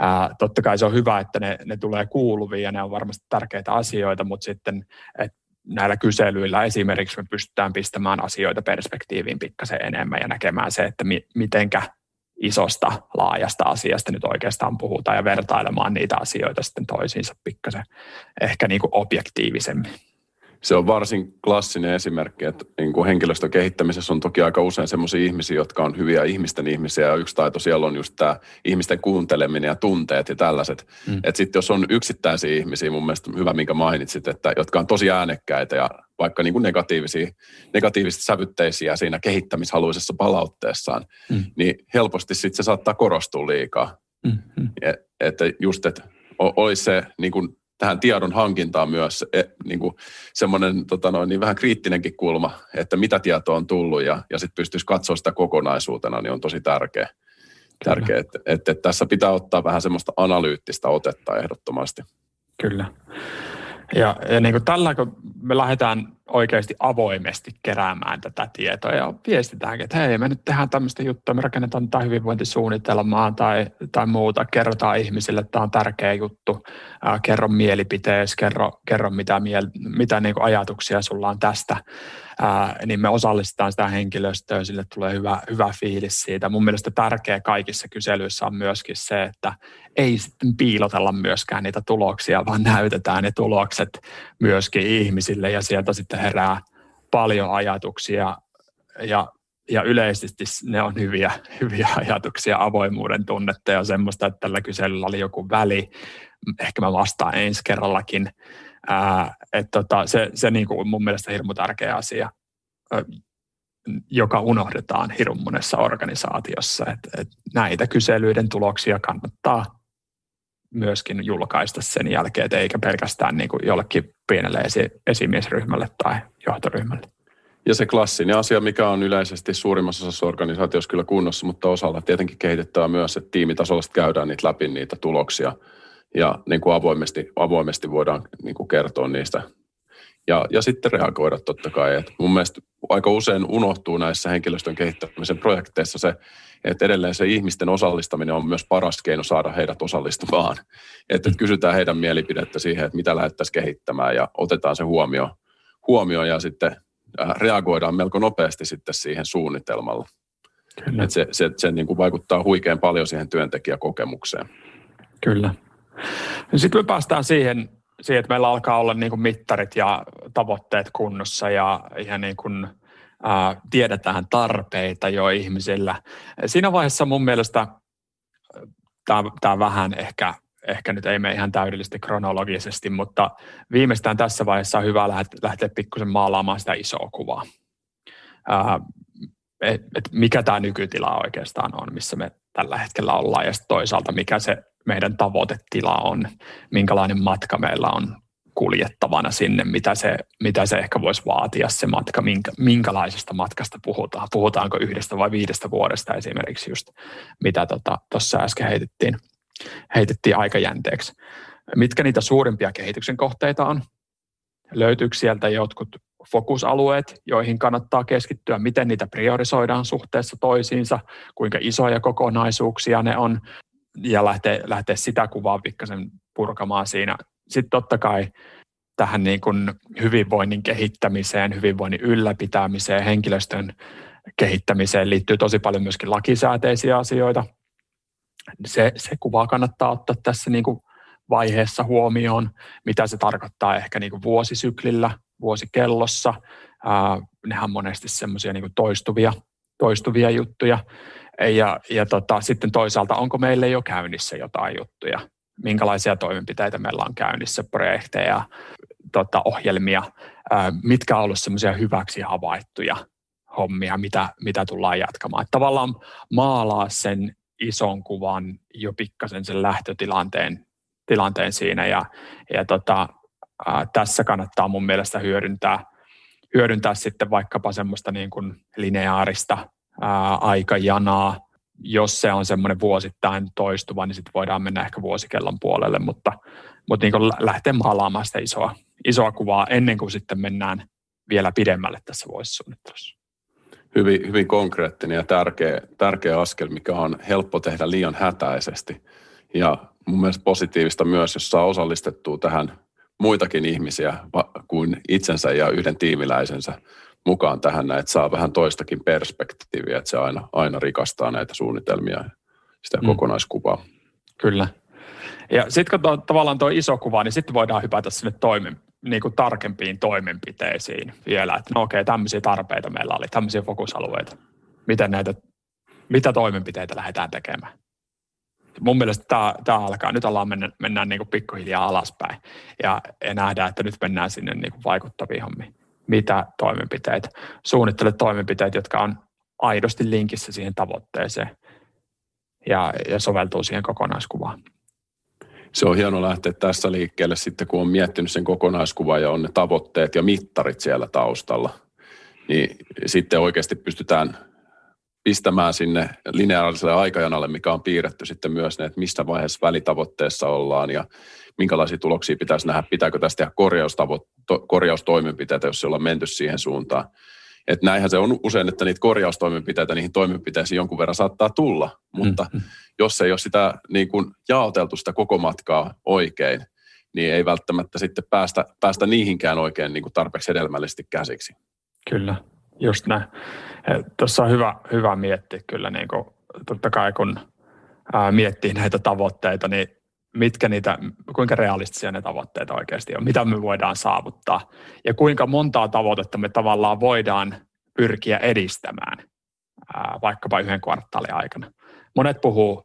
Ää, totta kai se on hyvä, että ne, ne tulee kuuluviin ja ne on varmasti tärkeitä asioita, mutta sitten, että näillä kyselyillä esimerkiksi me pystytään pistämään asioita perspektiiviin pikkasen enemmän ja näkemään se, että mi- mitenkä isosta, laajasta asiasta nyt oikeastaan puhutaan ja vertailemaan niitä asioita sitten toisiinsa pikkasen ehkä niin kuin objektiivisemmin se on varsin klassinen esimerkki, että niin kuin henkilöstön kehittämisessä on toki aika usein sellaisia ihmisiä, jotka on hyviä ihmisten ihmisiä, ja yksi taito siellä on just tämä ihmisten kuunteleminen ja tunteet ja tällaiset. Mm. Että sitten jos on yksittäisiä ihmisiä, mun mielestä hyvä, minkä mainitsit, että jotka on tosi äänekkäitä ja vaikka niin kuin negatiivisia, negatiivisesti sävytteisiä siinä kehittämishaluisessa palautteessaan, mm. niin helposti sitten se saattaa korostua liikaa. Mm-hmm. Että just, että olisi se niin kuin tähän tiedon hankintaan myös e, niin kuin semmoinen tota noin, niin vähän kriittinenkin kulma, että mitä tietoa on tullut ja, ja sitten pystyisi katsoa sitä kokonaisuutena, niin on tosi tärkeä. tärkeä että, että, että tässä pitää ottaa vähän semmoista analyyttistä otetta ehdottomasti. Kyllä. Ja, ja niin kuin tällä, kun me lähdetään oikeasti avoimesti keräämään tätä tietoa. Ja viestitäänkin, että hei, me nyt tehdään tämmöistä juttua, me rakennetaan tätä hyvinvointisuunnitelmaa tai, tai muuta, kerrotaan ihmisille, että tämä on tärkeä juttu, ää, kerro mielipiteesi, kerro, kerro mitä, miel, mitä niin ajatuksia sulla on tästä, niin me osallistetaan sitä henkilöstöä, sille tulee hyvä, hyvä fiilis siitä. Mun mielestä tärkeä kaikissa kyselyissä on myöskin se, että ei sitten piilotella myöskään niitä tuloksia, vaan näytetään ne tulokset myöskin ihmisille ja sieltä sitten herää paljon ajatuksia ja, ja yleisesti ne on hyviä, hyviä ajatuksia, avoimuuden tunnetta ja semmoista, että tällä kyselyllä oli joku väli, ehkä mä vastaan ensi kerrallakin, Ää, et tota, se, se niin kuin mun mielestä hirmu tärkeä asia, joka unohdetaan hirmu monessa organisaatiossa. Et, et näitä kyselyiden tuloksia kannattaa myöskin julkaista sen jälkeen, eikä pelkästään niin kuin jollekin pienelle esi- esimiesryhmälle tai johtoryhmälle. Ja se klassinen asia, mikä on yleisesti suurimmassa osassa organisaatiossa kyllä kunnossa, mutta osalla tietenkin kehitetään myös, että tiimitasolla käydään niitä läpi niitä tuloksia ja niin kuin avoimesti, avoimesti voidaan niin kuin kertoa niistä ja, ja sitten reagoida totta kai. Et mun mielestä aika usein unohtuu näissä henkilöstön kehittämisen projekteissa se, että edelleen se ihmisten osallistaminen on myös paras keino saada heidät osallistumaan. Että kysytään heidän mielipidettä siihen, että mitä lähdettäisiin kehittämään ja otetaan se huomio, huomio ja sitten äh, reagoidaan melko nopeasti sitten siihen suunnitelmalla. Kyllä. Että se, se, se niin kuin vaikuttaa huikean paljon siihen työntekijäkokemukseen. Kyllä. Sitten me päästään siihen, siihen, että meillä alkaa olla niin kuin mittarit ja tavoitteet kunnossa ja, ja niin kuin, ää, tiedetään tarpeita jo ihmisillä. Siinä vaiheessa mun mielestä tämä vähän ehkä, ehkä nyt ei mene ihan täydellisesti kronologisesti, mutta viimeistään tässä vaiheessa on hyvä lähteä pikkusen maalaamaan sitä isoa kuvaa. Et mikä tämä nykytila oikeastaan on, missä me tällä hetkellä ollaan ja toisaalta mikä se meidän tavoitetila on, minkälainen matka meillä on kuljettavana sinne, mitä se, mitä se ehkä voisi vaatia se matka, minkä, minkälaisesta matkasta puhutaan. Puhutaanko yhdestä vai viidestä vuodesta esimerkiksi just, mitä tuossa tota, äsken heitettiin, heitettiin aikajänteeksi. Mitkä niitä suurimpia kehityksen kohteita on? Löytyykö sieltä jotkut fokusalueet, joihin kannattaa keskittyä, miten niitä priorisoidaan suhteessa toisiinsa, kuinka isoja kokonaisuuksia ne on, ja lähteä, lähteä sitä kuvaa pikkasen purkamaan siinä. Sitten totta kai tähän niin kuin hyvinvoinnin kehittämiseen, hyvinvoinnin ylläpitämiseen, henkilöstön kehittämiseen liittyy tosi paljon myöskin lakisääteisiä asioita. Se, se kuva kannattaa ottaa tässä niin kuin vaiheessa huomioon, mitä se tarkoittaa ehkä niin kuin vuosisyklillä, vuosikellossa. Ää, nehän on monesti semmoisia niin toistuvia, toistuvia juttuja. Ja, ja tota, sitten toisaalta, onko meille jo käynnissä jotain juttuja, minkälaisia toimenpiteitä meillä on käynnissä, projekteja, tota, ohjelmia, mitkä on ollut semmoisia hyväksi havaittuja hommia, mitä, mitä tullaan jatkamaan. Että tavallaan maalaa sen ison kuvan jo pikkasen sen lähtötilanteen tilanteen siinä ja, ja tota, ää, tässä kannattaa mun mielestä hyödyntää, hyödyntää sitten vaikkapa semmoista niin kuin lineaarista ää, aikajanaa, jos se on semmoinen vuosittain toistuva, niin sitten voidaan mennä ehkä vuosikellon puolelle, mutta, mutta niin kuin lähteä maalaamaan sitä isoa, isoa kuvaa ennen kuin sitten mennään vielä pidemmälle tässä vuosisuunnittelussa. Hyvin, hyvin konkreettinen ja tärkeä, tärkeä askel, mikä on helppo tehdä liian hätäisesti. Ja mun mielestä positiivista myös, jos saa osallistettua tähän muitakin ihmisiä kuin itsensä ja yhden tiimiläisensä mukaan tähän, että saa vähän toistakin perspektiiviä, että se aina, aina rikastaa näitä suunnitelmia ja sitä mm. kokonaiskuvaa. Kyllä. Ja sitten kun tavallaan tuo iso kuva, niin sitten voidaan hypätä sinne toimen, niin kuin tarkempiin toimenpiteisiin vielä, että no okei, tämmöisiä tarpeita meillä oli, tämmöisiä fokusalueita. Miten näitä, mitä toimenpiteitä lähdetään tekemään? mun mielestä tämä, tämä alkaa, nyt ollaan mennä, mennään niin kuin pikkuhiljaa alaspäin ja, ja nähdään, että nyt mennään sinne niin kuin vaikuttaviin hommiin. Mitä toimenpiteitä? Suunnittele toimenpiteet, jotka on aidosti linkissä siihen tavoitteeseen ja, ja soveltuu siihen kokonaiskuvaan. Se on hieno lähteä tässä liikkeelle sitten, kun on miettinyt sen kokonaiskuvan ja on ne tavoitteet ja mittarit siellä taustalla. Niin sitten oikeasti pystytään pistämään sinne lineaariselle aikajanalle, mikä on piirretty sitten myös ne, että mistä vaiheessa välitavoitteessa ollaan ja minkälaisia tuloksia pitäisi nähdä, pitääkö tästä tehdä korjaustoimenpiteitä, jos ollaan menty siihen suuntaan. Että näinhän se on usein, että niitä korjaustoimenpiteitä niihin toimenpiteisiin jonkun verran saattaa tulla, mutta mm-hmm. jos ei ole sitä niin kuin jaoteltu sitä koko matkaa oikein, niin ei välttämättä sitten päästä, päästä niihinkään oikein niin kuin tarpeeksi hedelmällisesti käsiksi. Kyllä, just näin. Tuossa on hyvä, hyvä miettiä kyllä, niin kuin, totta kai kun ää, miettii näitä tavoitteita, niin mitkä niitä, kuinka realistisia ne tavoitteet oikeasti on, mitä me voidaan saavuttaa ja kuinka montaa tavoitetta me tavallaan voidaan pyrkiä edistämään ää, vaikkapa yhden kvartaalin aikana. Monet puhuu,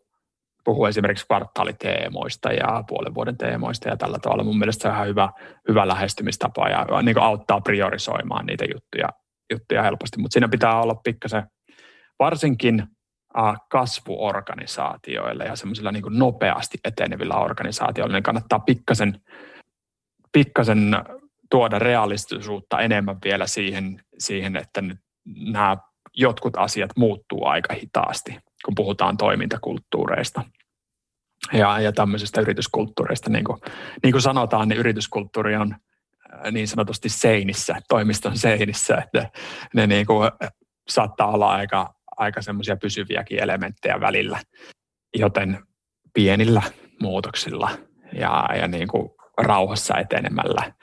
puhuu esimerkiksi kvartaaliteemoista ja puolen vuoden teemoista ja tällä tavalla. Mun mielestä se on ihan hyvä, hyvä lähestymistapa ja niin auttaa priorisoimaan niitä juttuja juttuja helposti, mutta siinä pitää olla pikkasen, varsinkin kasvuorganisaatioille ja semmoisilla niin nopeasti etenevillä organisaatioilla, niin kannattaa pikkasen, pikkasen tuoda realistisuutta enemmän vielä siihen, siihen että nyt nämä jotkut asiat muuttuu aika hitaasti, kun puhutaan toimintakulttuureista ja, ja tämmöisestä yrityskulttuureista. Niin kuin, niin kuin sanotaan, niin yrityskulttuuri on niin sanotusti seinissä, toimiston seinissä, että ne niin kuin saattaa olla aika, aika semmoisia pysyviäkin elementtejä välillä, joten pienillä muutoksilla ja, ja niin kuin rauhassa etenemällä,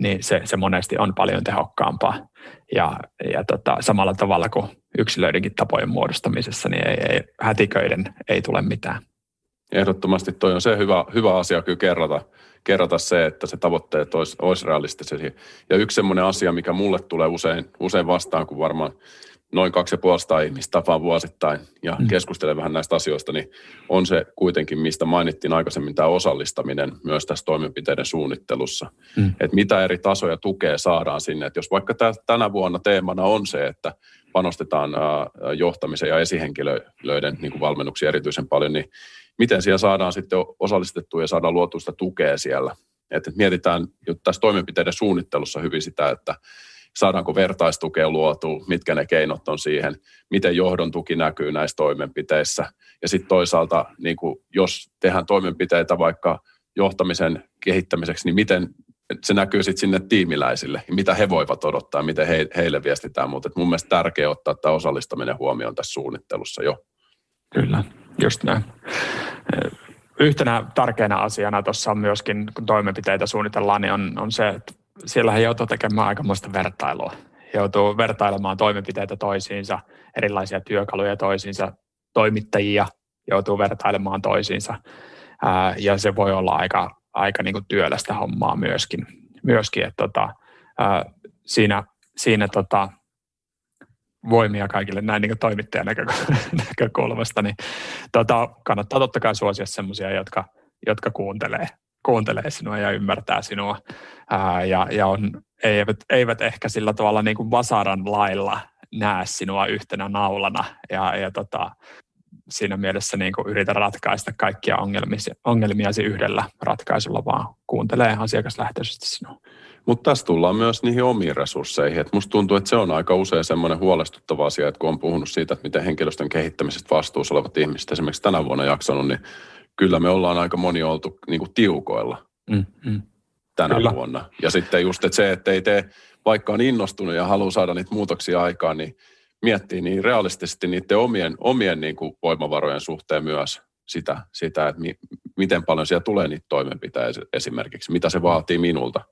niin se, se monesti on paljon tehokkaampaa. Ja, ja tota, samalla tavalla kuin yksilöidenkin tapojen muodostamisessa, niin ei, ei, hätiköiden ei tule mitään. Ehdottomasti toi on se hyvä, hyvä asia kyllä kerrata, kerrata se, että se tavoitteet olisi, olisi realistisia. Ja yksi semmoinen asia, mikä mulle tulee usein, usein vastaan, kun varmaan noin kaksi ja puolesta ihmistä tapaan vuosittain ja mm. keskustelen vähän näistä asioista, niin on se kuitenkin, mistä mainittiin aikaisemmin, tämä osallistaminen myös tässä toimenpiteiden suunnittelussa. Mm. Että mitä eri tasoja tukea saadaan sinne. Että jos vaikka tänä vuonna teemana on se, että panostetaan johtamisen ja esihenkilöiden niin kuin valmennuksia erityisen paljon, niin miten siellä saadaan sitten osallistettua ja saadaan luotua sitä tukea siellä. Että mietitään tässä toimenpiteiden suunnittelussa hyvin sitä, että saadaanko vertaistukea luotua, mitkä ne keinot on siihen, miten johdon tuki näkyy näissä toimenpiteissä. Ja sitten toisaalta, niin kuin jos tehdään toimenpiteitä vaikka johtamisen kehittämiseksi, niin miten se näkyy sitten sinne tiimiläisille, mitä he voivat odottaa, miten he, heille viestitään, mutta mun mielestä tärkeää ottaa tämä osallistaminen huomioon tässä suunnittelussa jo. Kyllä, just näin. Yhtenä tärkeänä asiana tuossa on myöskin, kun toimenpiteitä suunnitellaan, niin on, on se, että siellä he joutuu tekemään aikamoista vertailua. Joutuu vertailemaan toimenpiteitä toisiinsa, erilaisia työkaluja toisiinsa, toimittajia joutuu vertailemaan toisiinsa. Ja se voi olla aika, aika niin kuin työlästä hommaa myöskin. myöskin että tota, siinä, siinä tota, voimia kaikille näin niin toimittajan näkökulmasta, niin tota, kannattaa totta kai suosia sellaisia, jotka, jotka kuuntelee, kuuntelee sinua ja ymmärtää sinua ää, ja, ja on, eivät, eivät ehkä sillä tavalla niin kuin vasaran lailla näe sinua yhtenä naulana ja, ja tota, siinä mielessä niin kuin yritä ratkaista kaikkia ongelmia, ongelmiasi yhdellä ratkaisulla, vaan kuuntelee asiakaslähtöisesti sinua. Mutta tässä tullaan myös niihin omiin resursseihin. Et musta tuntuu, että se on aika usein semmoinen huolestuttava asia, että kun on puhunut siitä, että miten henkilöstön kehittämisestä vastuussa olevat ihmiset esimerkiksi tänä vuonna jaksanut, niin kyllä me ollaan aika moni oltu niin kuin tiukoilla mm, mm. tänä kyllä. vuonna. Ja sitten just että se, että ei tee, vaikka on innostunut ja haluaa saada niitä muutoksia aikaan, niin miettii niin realistisesti niiden omien, omien niin kuin voimavarojen suhteen myös sitä, sitä että mi, miten paljon siellä tulee niitä toimenpiteitä esimerkiksi, mitä se vaatii minulta –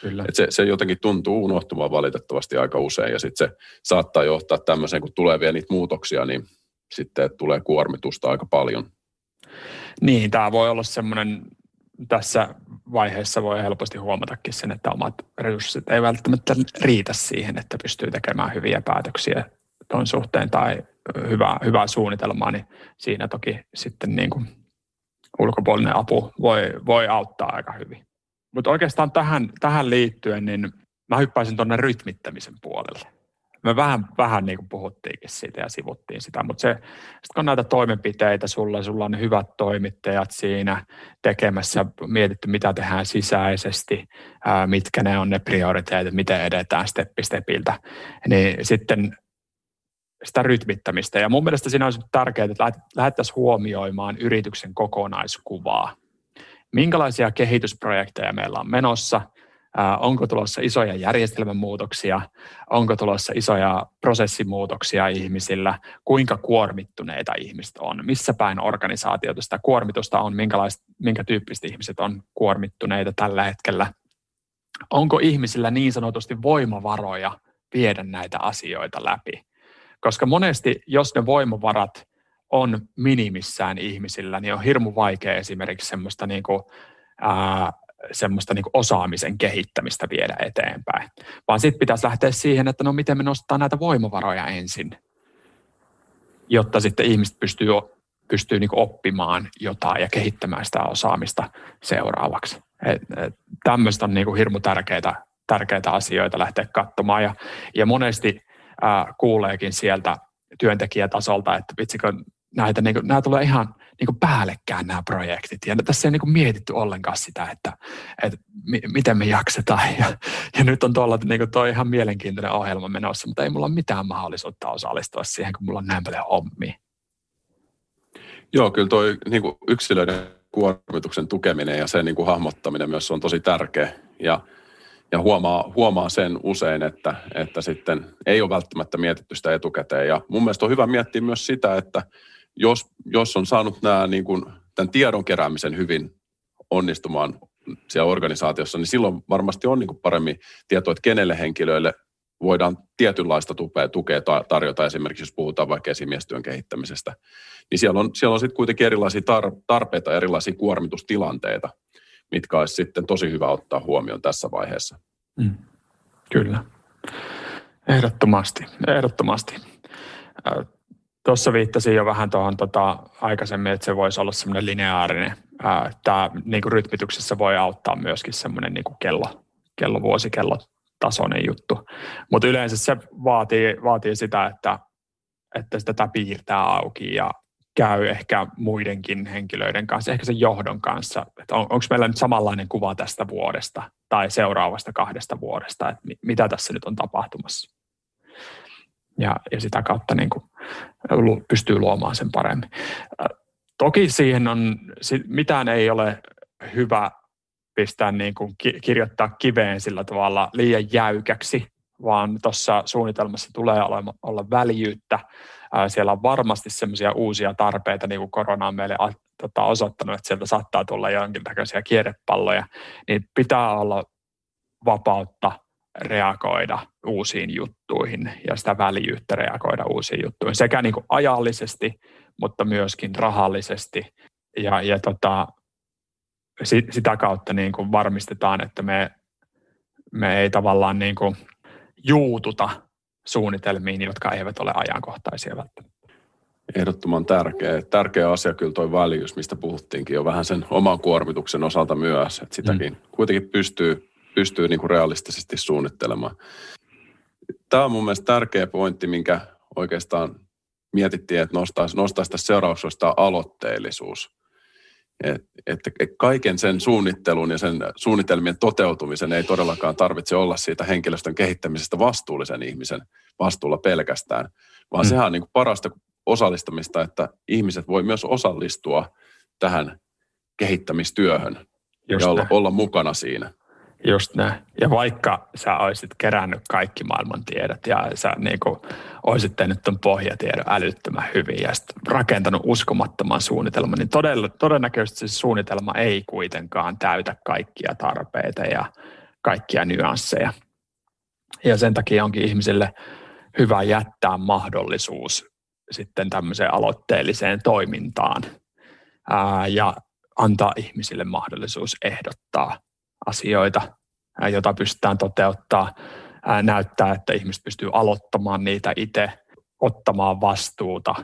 Kyllä. Et se, se jotenkin tuntuu unohtumaan valitettavasti aika usein ja sitten se saattaa johtaa tämmöiseen, kun tulee vielä niitä muutoksia, niin sitten tulee kuormitusta aika paljon. Niin, tämä voi olla semmoinen, tässä vaiheessa voi helposti huomatakin sen, että omat resurssit ei välttämättä riitä siihen, että pystyy tekemään hyviä päätöksiä tuon suhteen tai hyvää, hyvää suunnitelmaa, niin siinä toki sitten niin kuin ulkopuolinen apu voi, voi auttaa aika hyvin. Mutta oikeastaan tähän, tähän liittyen, niin mä hyppäisin tuonne rytmittämisen puolelle. Me vähän, vähän niin kuin puhuttiinkin siitä ja sivuttiin sitä, mutta se, sit kun on näitä toimenpiteitä sulla, sulla on hyvät toimittajat siinä tekemässä, mietitty mitä tehdään sisäisesti, ää, mitkä ne on ne prioriteetit, miten edetään steppi stepiltä, niin sitten sitä rytmittämistä. Ja mun mielestä siinä olisi tärkeää, että lähdettäisiin huomioimaan yrityksen kokonaiskuvaa minkälaisia kehitysprojekteja meillä on menossa, onko tulossa isoja järjestelmämuutoksia, onko tulossa isoja prosessimuutoksia ihmisillä, kuinka kuormittuneita ihmiset on, missä päin organisaatiota sitä kuormitusta on, minkä tyyppiset ihmiset on kuormittuneita tällä hetkellä, onko ihmisillä niin sanotusti voimavaroja viedä näitä asioita läpi. Koska monesti, jos ne voimavarat on minimissään ihmisillä, niin on hirmu vaikea esimerkiksi semmoista, niin kuin, ää, semmoista niin osaamisen kehittämistä viedä eteenpäin. Vaan sitten pitäisi lähteä siihen, että no miten me nostetaan näitä voimavaroja ensin, jotta sitten ihmiset pystyy, pystyy niin oppimaan jotain ja kehittämään sitä osaamista seuraavaksi. Tämmöistä on niin hirmu tärkeitä, tärkeitä asioita lähteä katsomaan ja, ja monesti kuuleekin sieltä työntekijätasolta, että vitsikö näitä, niin kuin, nämä tulee ihan niin kuin päällekkäin nämä projektit. Ja tässä ei niin kuin mietitty ollenkaan sitä, että, että m- miten me jaksetaan. Ja, ja nyt on tuolla niin kuin toi ihan mielenkiintoinen ohjelma menossa, mutta ei mulla ole mitään mahdollisuutta osallistua siihen, kun mulla on näin paljon hommia. Joo, kyllä toi niin kuin yksilöiden kuormituksen tukeminen ja sen niin kuin hahmottaminen myös on tosi tärkeä. Ja, ja huomaa, huomaa sen usein, että, että sitten ei ole välttämättä mietitty sitä etukäteen. Ja mun mielestä on hyvä miettiä myös sitä, että jos, jos on saanut nämä, niin kuin, tämän tiedon keräämisen hyvin onnistumaan siellä organisaatiossa, niin silloin varmasti on niin kuin paremmin tietoa, että kenelle henkilöille voidaan tietynlaista tukea, tukea tarjota, esimerkiksi jos puhutaan vaikka esimiestyön kehittämisestä, niin siellä on, siellä on sitten kuitenkin erilaisia tar- tarpeita, erilaisia kuormitustilanteita, mitkä olisi sitten tosi hyvä ottaa huomioon tässä vaiheessa. Mm. Kyllä. Ehdottomasti, ehdottomasti. Tuossa viittasin jo vähän tuohon tota, aikaisemmin, että se voisi olla semmoinen lineaarinen. Tämä niin rytmityksessä voi auttaa myöskin semmoinen niin kello, kello, vuosikello tasoinen juttu. Mutta yleensä se vaatii, vaatii sitä, että, että sitä piirtää auki ja käy ehkä muidenkin henkilöiden kanssa, ehkä sen johdon kanssa, että on, onko meillä nyt samanlainen kuva tästä vuodesta tai seuraavasta kahdesta vuodesta, että mitä tässä nyt on tapahtumassa ja, ja sitä kautta niin kuin pystyy luomaan sen paremmin. Toki siihen on, mitään ei ole hyvä pistää niin kuin ki- kirjoittaa kiveen sillä tavalla liian jäykäksi, vaan tuossa suunnitelmassa tulee olla, väljyyttä. Siellä on varmasti semmoisia uusia tarpeita, niin kuin korona on meille tota, osoittanut, että sieltä saattaa tulla jonkinlaisia kierrepalloja, niin pitää olla vapautta reagoida uusiin juttuihin ja sitä väljyyttä reagoida uusiin juttuihin sekä niin kuin ajallisesti, mutta myöskin rahallisesti. Ja, ja tota, sitä kautta niin kuin varmistetaan, että me, me ei tavallaan niin kuin juututa suunnitelmiin, jotka eivät ole ajankohtaisia välttämättä. Ehdottoman tärkeä. Tärkeä asia kyllä tuo väljyys, mistä puhuttiinkin jo vähän sen oman kuormituksen osalta myös, että sitäkin mm. kuitenkin pystyy, pystyy niin kuin realistisesti suunnittelemaan. Tämä on mun mielestä tärkeä pointti, minkä oikeastaan mietittiin, että nostaisi, nostaisi tässä seurauksesta aloitteellisuus. Että et kaiken sen suunnittelun ja sen suunnitelmien toteutumisen ei todellakaan tarvitse olla siitä henkilöstön kehittämisestä vastuullisen ihmisen vastuulla pelkästään, vaan mm. sehän on niin kuin parasta osallistamista, että ihmiset voi myös osallistua tähän kehittämistyöhön Just ja olla, olla mukana siinä. Just näin. Ja vaikka sä olisit kerännyt kaikki maailman tiedot ja sä niin kuin, olisit tehnyt tuon pohjatiedon älyttömän hyvin ja rakentanut uskomattoman suunnitelman, niin todella, todennäköisesti se suunnitelma ei kuitenkaan täytä kaikkia tarpeita ja kaikkia nyansseja. Ja sen takia onkin ihmisille hyvä jättää mahdollisuus sitten tämmöiseen aloitteelliseen toimintaan ää, ja antaa ihmisille mahdollisuus ehdottaa asioita, ää, jota pystytään toteuttaa, ää, näyttää, että ihmiset pystyy aloittamaan niitä itse, ottamaan vastuuta.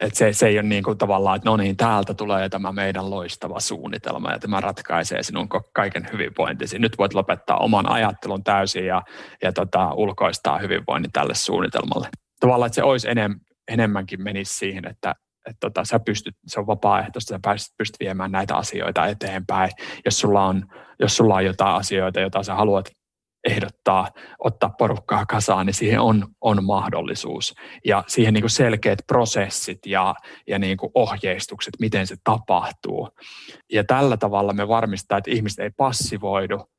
Et se, se ei ole niin kuin tavallaan, että no niin, täältä tulee tämä meidän loistava suunnitelma ja tämä ratkaisee sinun kaiken hyvinvointisi. Nyt voit lopettaa oman ajattelun täysin ja, ja tota, ulkoistaa hyvinvoinnin tälle suunnitelmalle. Tavallaan, että se olisi enem, enemmänkin menisi siihen, että, että tota, sä pystyt, se on vapaaehtoista, sä pystyt, pystyt viemään näitä asioita eteenpäin. Jos sulla, on, jos sulla on jotain asioita, joita sä haluat ehdottaa, ottaa porukkaa kasaan, niin siihen on, on mahdollisuus. Ja siihen niin kuin selkeät prosessit ja, ja niin kuin ohjeistukset, miten se tapahtuu. Ja tällä tavalla me varmistetaan, että ihmiset ei passivoidu,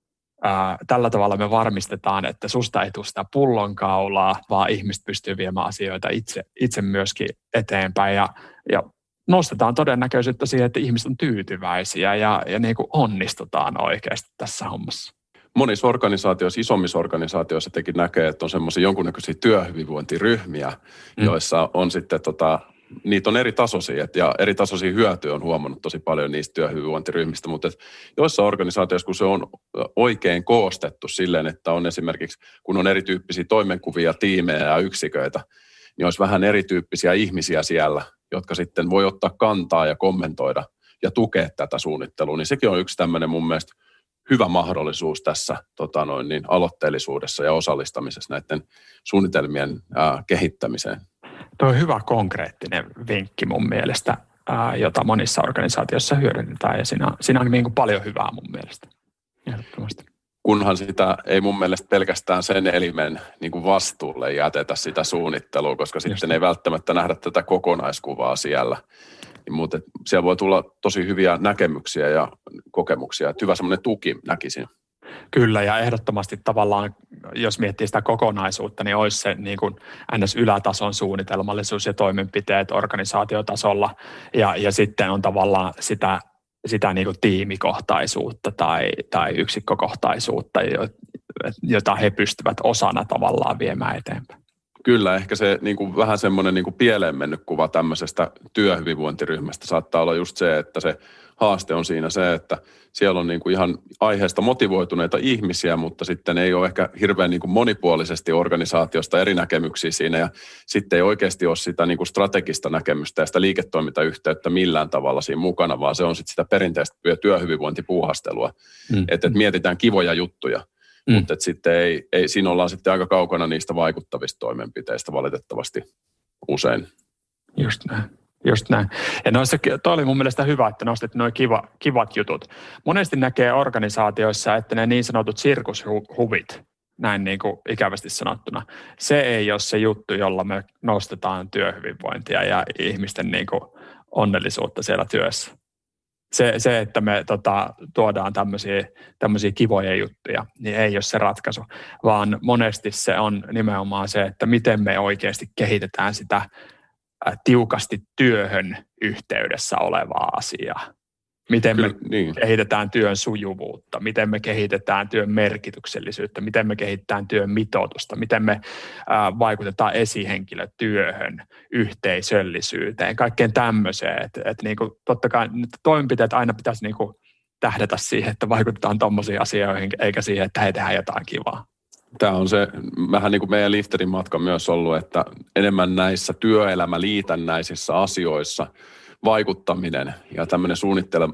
tällä tavalla me varmistetaan, että susta ei tule sitä pullonkaulaa, vaan ihmiset pystyy viemään asioita itse, itse myöskin eteenpäin ja, ja nostetaan todennäköisyyttä siihen, että ihmiset on tyytyväisiä ja, ja niin kuin onnistutaan oikeasti tässä hommassa. Monissa organisaatioissa, isommissa organisaatioissa tekin näkee, että on semmoisia jonkunnäköisiä työhyvinvointiryhmiä, mm. joissa on sitten tota, niitä on eri tasoisia ja eri tasoisia hyötyjä on huomannut tosi paljon niistä työhyvinvointiryhmistä, mutta joissa organisaatioissa, kun se on oikein koostettu silleen, että on esimerkiksi, kun on erityyppisiä toimenkuvia, tiimejä ja yksiköitä, niin olisi vähän erityyppisiä ihmisiä siellä, jotka sitten voi ottaa kantaa ja kommentoida ja tukea tätä suunnittelua, niin sekin on yksi tämmöinen mun mielestä hyvä mahdollisuus tässä tota noin, niin aloitteellisuudessa ja osallistamisessa näiden suunnitelmien ää, kehittämiseen. Tuo on hyvä konkreettinen vinkki mun mielestä, ää, jota monissa organisaatioissa hyödynnetään ja siinä, siinä on niin kuin paljon hyvää mun mielestä. Ehdottomasti. Kunhan sitä ei mun mielestä pelkästään sen elimen niin kuin vastuulle jätetä sitä suunnittelua, koska Just. sitten ei välttämättä nähdä tätä kokonaiskuvaa siellä. Niin, mutta siellä voi tulla tosi hyviä näkemyksiä ja kokemuksia. Että hyvä semmoinen tuki näkisin. Kyllä, ja ehdottomasti tavallaan, jos miettii sitä kokonaisuutta, niin olisi se niin kuin NS-ylätason suunnitelmallisuus ja toimenpiteet organisaatiotasolla, ja, ja sitten on tavallaan sitä, sitä niin kuin tiimikohtaisuutta tai, tai yksikkökohtaisuutta, jota he pystyvät osana tavallaan viemään eteenpäin. Kyllä, ehkä se niin kuin vähän semmoinen niin kuin pieleen mennyt kuva tämmöisestä työhyvinvointiryhmästä saattaa olla just se, että se haaste on siinä se, että siellä on niin kuin ihan aiheesta motivoituneita ihmisiä, mutta sitten ei ole ehkä hirveän niin kuin monipuolisesti organisaatiosta eri näkemyksiä siinä ja sitten ei oikeasti ole sitä niin kuin strategista näkemystä ja sitä liiketoimintayhteyttä millään tavalla siinä mukana, vaan se on sitten sitä perinteistä työhyvinvointipuuhastelua, mm. että, että mietitään kivoja juttuja. Mm. Mutta sitten ei, ei, siinä ollaan sitten aika kaukana niistä vaikuttavista toimenpiteistä valitettavasti usein. Just näin. Just näin. Ja noissa, toi oli mun mielestä hyvä, että nostit noin kiva, kivat jutut. Monesti näkee organisaatioissa, että ne niin sanotut sirkushuvit, näin niin kuin ikävästi sanottuna, se ei ole se juttu, jolla me nostetaan työhyvinvointia ja ihmisten niin kuin onnellisuutta siellä työssä. Se, se että me tota, tuodaan tämmöisiä kivoja juttuja, niin ei ole se ratkaisu, vaan monesti se on nimenomaan se, että miten me oikeasti kehitetään sitä tiukasti työhön yhteydessä olevaa asiaa. Miten Kyllä, me niin. kehitetään työn sujuvuutta, miten me kehitetään työn merkityksellisyyttä, miten me kehitetään työn mitoitusta, miten me ää, vaikutetaan esihenkilötyöhön, yhteisöllisyyteen, kaikkeen tämmöiseen. Et, et niinku, totta kai toimenpiteet aina pitäisi niinku tähdätä siihen, että vaikutetaan tuommoisiin asioihin, eikä siihen, että he tehdään jotain kivaa. Tämä on se vähän niin kuin meidän lifterin matka myös ollut, että enemmän näissä työelämäliitännäisissä asioissa – vaikuttaminen ja tämmöinen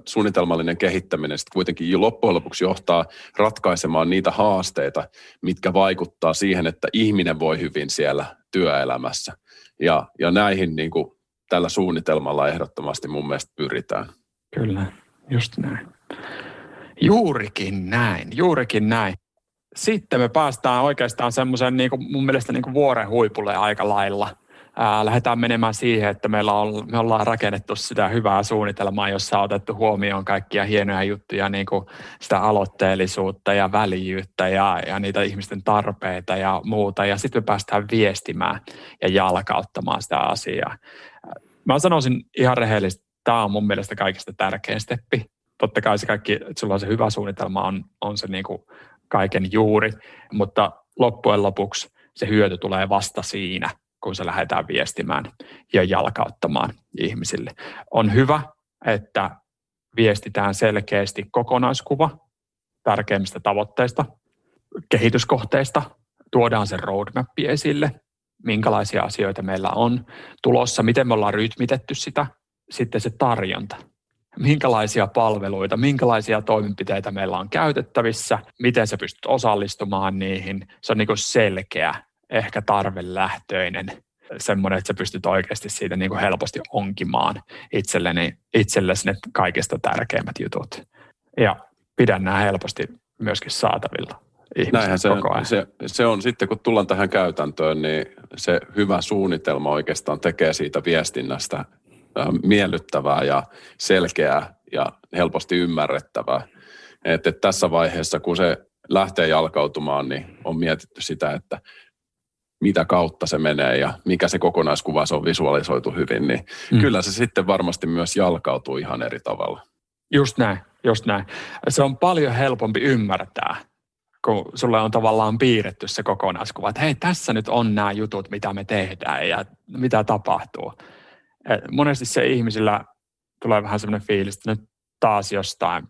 suunnitelmallinen kehittäminen sitten kuitenkin loppujen lopuksi johtaa ratkaisemaan niitä haasteita, mitkä vaikuttaa siihen, että ihminen voi hyvin siellä työelämässä. Ja, ja näihin niin kuin tällä suunnitelmalla ehdottomasti mun mielestä pyritään. Kyllä, just näin. Juurikin näin, juurikin näin. Sitten me päästään oikeastaan semmoisen niin mun mielestä niin kuin vuoren huipulle aika lailla – ää, lähdetään menemään siihen, että meillä on, me ollaan rakennettu sitä hyvää suunnitelmaa, jossa on otettu huomioon kaikkia hienoja juttuja, niin kuin sitä aloitteellisuutta ja väljyyttä ja, ja niitä ihmisten tarpeita ja muuta. Ja sitten me päästään viestimään ja jalkauttamaan sitä asiaa. Mä sanoisin ihan rehellisesti, tämä on mun mielestä kaikista tärkein steppi. Totta kai se kaikki, että sulla on se hyvä suunnitelma, on, on se niin kuin kaiken juuri, mutta loppujen lopuksi se hyöty tulee vasta siinä – kun se lähdetään viestimään ja jalkauttamaan ihmisille. On hyvä, että viestitään selkeästi kokonaiskuva tärkeimmistä tavoitteista, kehityskohteista, tuodaan se roadmap esille, minkälaisia asioita meillä on tulossa, miten me ollaan rytmitetty sitä, sitten se tarjonta, minkälaisia palveluita, minkälaisia toimenpiteitä meillä on käytettävissä, miten sä pystyt osallistumaan niihin. Se on niin selkeä ehkä tarvelähtöinen semmoinen, että sä pystyt oikeasti siitä niin kuin helposti onkimaan itselleni, itsellesi ne kaikista tärkeimmät jutut. Ja pidän nämä helposti myöskin saatavilla Näinhän se, se, se on sitten, kun tullaan tähän käytäntöön, niin se hyvä suunnitelma oikeastaan tekee siitä viestinnästä miellyttävää ja selkeää ja helposti ymmärrettävää. Että tässä vaiheessa, kun se lähtee jalkautumaan, niin on mietitty sitä, että mitä kautta se menee ja mikä se kokonaiskuva se on visualisoitu hyvin, niin mm. kyllä se sitten varmasti myös jalkautuu ihan eri tavalla. Just näin, just näin. Se on paljon helpompi ymmärtää, kun sulle on tavallaan piirretty se kokonaiskuva, että hei, tässä nyt on nämä jutut, mitä me tehdään ja mitä tapahtuu. Monesti se ihmisillä tulee vähän semmoinen fiilis, että nyt taas jostain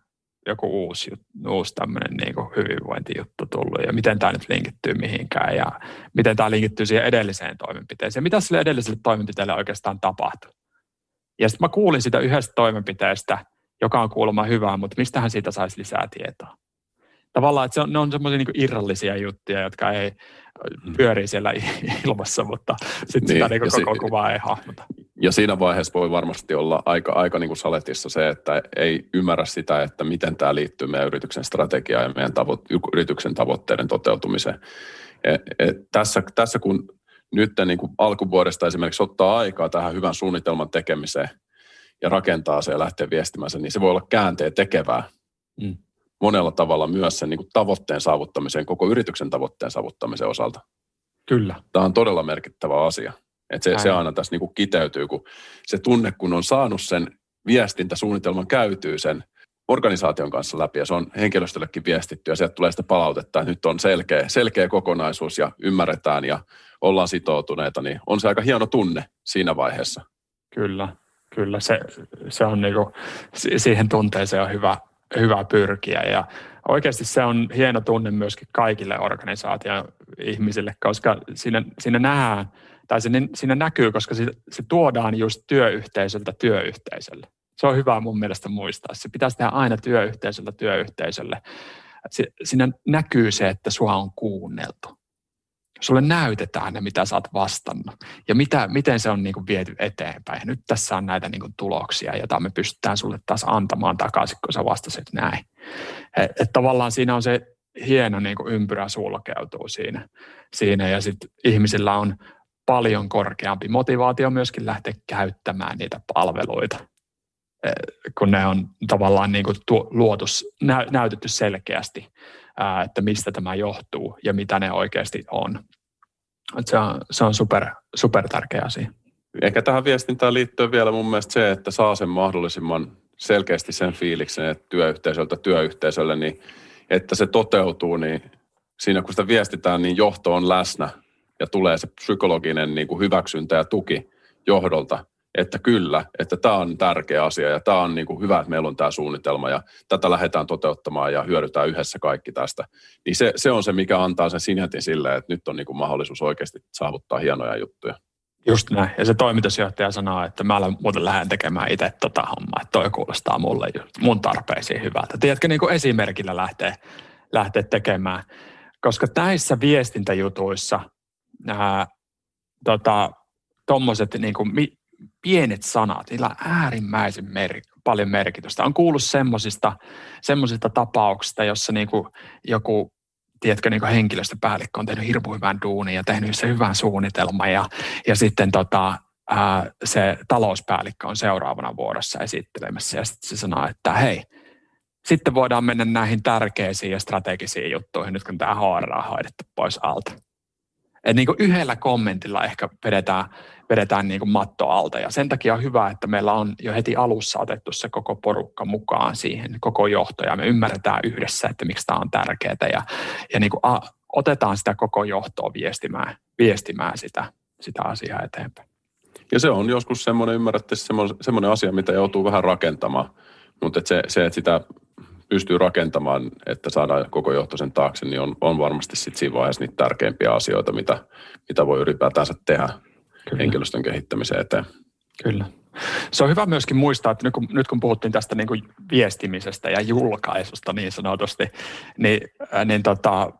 joku uusi, uusi tämmöinen niin hyvinvointijuttu tullut ja miten tämä nyt linkittyy mihinkään ja miten tämä linkittyy siihen edelliseen toimenpiteeseen. Mitä sille edelliselle toimenpiteelle oikeastaan tapahtui? Ja sitten mä kuulin sitä yhdestä toimenpiteestä, joka on kuulemma hyvää, mutta mistähän siitä saisi lisää tietoa? Tavallaan, että se on, ne on semmoisia niin irrallisia juttuja, jotka ei mm. pyörii siellä ilmassa, mutta sitten niin, sitä niin koko se, kuvaa ei hahmota ja siinä vaiheessa voi varmasti olla aika, aika niin kuin saletissa se, että ei ymmärrä sitä, että miten tämä liittyy meidän yrityksen strategiaan ja meidän tavo- yrityksen tavoitteiden toteutumiseen. Et, et tässä, tässä kun nyt niin kuin alkuvuodesta esimerkiksi ottaa aikaa tähän hyvän suunnitelman tekemiseen ja rakentaa se ja lähtee viestimään sen, niin se voi olla käänteen tekevää mm. monella tavalla myös sen niin kuin tavoitteen saavuttamiseen, koko yrityksen tavoitteen saavuttamisen osalta. Kyllä. Tämä on todella merkittävä asia. Et se, se aina tässä niinku kiteytyy, kun se tunne, kun on saanut sen viestintäsuunnitelman käytyy sen organisaation kanssa läpi ja se on henkilöstöllekin viestitty ja sieltä tulee sitä palautetta, että nyt on selkeä, selkeä kokonaisuus ja ymmärretään ja ollaan sitoutuneita, niin on se aika hieno tunne siinä vaiheessa. Kyllä, kyllä. Se, se on niinku, siihen tunteeseen on hyvä, hyvä pyrkiä ja oikeasti se on hieno tunne myöskin kaikille organisaation ihmisille, koska siinä, siinä nähdään – tai se, siinä näkyy, koska se, se tuodaan just työyhteisöltä työyhteisölle. Se on hyvä mun mielestä muistaa. Se pitäisi tehdä aina työyhteisöltä työyhteisölle. Se, siinä näkyy se, että sua on kuunneltu. Sulle näytetään ne, mitä sä oot vastannut ja mitä, miten se on niin kuin viety eteenpäin. Nyt tässä on näitä niin kuin tuloksia, joita me pystytään sulle taas antamaan takaisin, kun sä vastasit näin. Et, et tavallaan siinä on se hieno niin kuin ympyrä sulkeutuu siinä, siinä ja sitten ihmisillä on paljon korkeampi motivaatio myöskin lähteä käyttämään niitä palveluita. kun ne on tavallaan niin kuin tuo, luotu, nä, näytetty selkeästi, että mistä tämä johtuu ja mitä ne oikeasti on. Se on, se on super, super tärkeä asia. Ehkä tähän viestintään liittyy vielä mun mielestä se, että saa sen mahdollisimman selkeästi sen fiiliksen, että työyhteisöltä työyhteisölle, niin että se toteutuu, niin siinä kun sitä viestitään, niin johto on läsnä ja tulee se psykologinen niin kuin hyväksyntä ja tuki johdolta, että kyllä, että tämä on tärkeä asia ja tämä on niin kuin hyvä, että meillä on tämä suunnitelma ja tätä lähdetään toteuttamaan ja hyödytään yhdessä kaikki tästä. Niin se, se on se, mikä antaa sen sinätin sille, että nyt on niin kuin mahdollisuus oikeasti saavuttaa hienoja juttuja. Just näin. Ja se toimitusjohtaja sanoo, että mä muuten lähden tekemään itse tota hommaa, että toi kuulostaa mulle mun tarpeisiin hyvältä. Tiedätkö, niin kuin esimerkillä lähtee, lähtee tekemään. Koska näissä viestintäjutuissa tota, tommoset niin mi, pienet sanat, niillä on äärimmäisen mer- paljon merkitystä. On kuullut semmoisista, semmoisista tapauksista, jossa niin kuin joku tiedätkö, niin henkilöstöpäällikkö on tehnyt hirveän hyvän duunin ja tehnyt se hyvän suunnitelman ja, ja sitten tota, ää, se talouspäällikkö on seuraavana vuorossa esittelemässä ja sitten se sanoo, että hei, sitten voidaan mennä näihin tärkeisiin ja strategisiin juttuihin nyt kun tämä HR on hoidettu pois alta. Et niin kuin yhdellä kommentilla ehkä vedetään, vedetään niin kuin matto alta. Ja sen takia on hyvä, että meillä on jo heti alussa otettu se koko porukka mukaan siihen, koko johto. Ja me ymmärretään yhdessä, että miksi tämä on tärkeää ja, ja niin kuin a, otetaan sitä koko johtoa viestimään, viestimään sitä, sitä asiaa eteenpäin. Ja se on joskus semmoinen, ymmärrätte, semmoinen, semmoinen asia, mitä joutuu vähän rakentamaan, mutta että se, se, että sitä pystyy rakentamaan, että saadaan koko johto sen taakse, niin on, on varmasti sitten siinä vaiheessa niitä tärkeimpiä asioita, mitä, mitä voi ylipäätänsä tehdä Kyllä. henkilöstön kehittämiseen eteen. Kyllä. Se on hyvä myöskin muistaa, että nyt kun, nyt kun puhuttiin tästä niin kuin viestimisestä ja julkaisusta niin sanotusti, niin, äh, niin tota,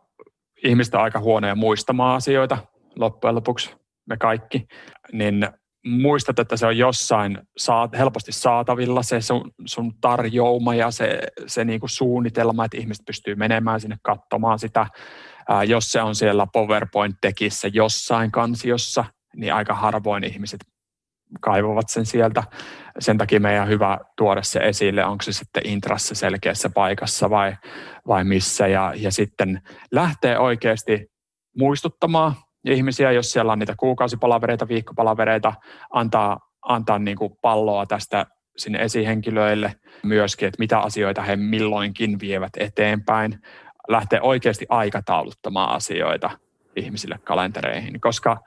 ihmiset on aika huonoja muistamaan asioita loppujen lopuksi, me kaikki, niin muistat, että se on jossain saat, helposti saatavilla se sun, sun tarjouma ja se, se niin kuin suunnitelma, että ihmiset pystyy menemään sinne katsomaan sitä. Ää, jos se on siellä PowerPoint-tekissä jossain kansiossa, niin aika harvoin ihmiset kaivavat sen sieltä. Sen takia meidän on hyvä tuoda se esille, onko se sitten intrassa selkeässä paikassa vai, vai missä. Ja, ja sitten lähtee oikeasti muistuttamaan ihmisiä, jos siellä on niitä kuukausipalavereita, viikkopalavereita, antaa, antaa niin kuin palloa tästä sinne esihenkilöille myöskin, että mitä asioita he milloinkin vievät eteenpäin, lähtee oikeasti aikatauluttamaan asioita ihmisille kalentereihin, koska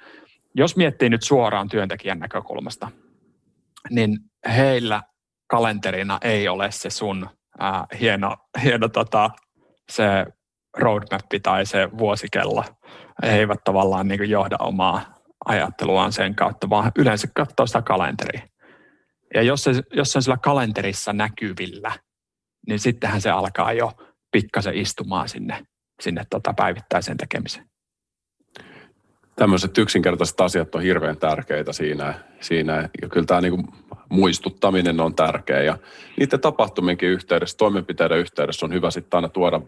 jos miettii nyt suoraan työntekijän näkökulmasta, niin heillä kalenterina ei ole se sun ää, hieno, hieno tota, se roadmap tai se vuosikello, he eivät tavallaan niin kuin johda omaa ajatteluaan sen kautta, vaan yleensä katsoo sitä kalenteria. Ja jos se, jos se on sillä kalenterissa näkyvillä, niin sittenhän se alkaa jo pikkasen istumaan sinne, sinne tota päivittäiseen tekemiseen. Tämmöiset yksinkertaiset asiat on hirveän tärkeitä siinä. siinä. Ja kyllä tämä niin muistuttaminen on tärkeä. Ja niiden tapahtumienkin yhteydessä, toimenpiteiden yhteydessä on hyvä sitten aina tuoda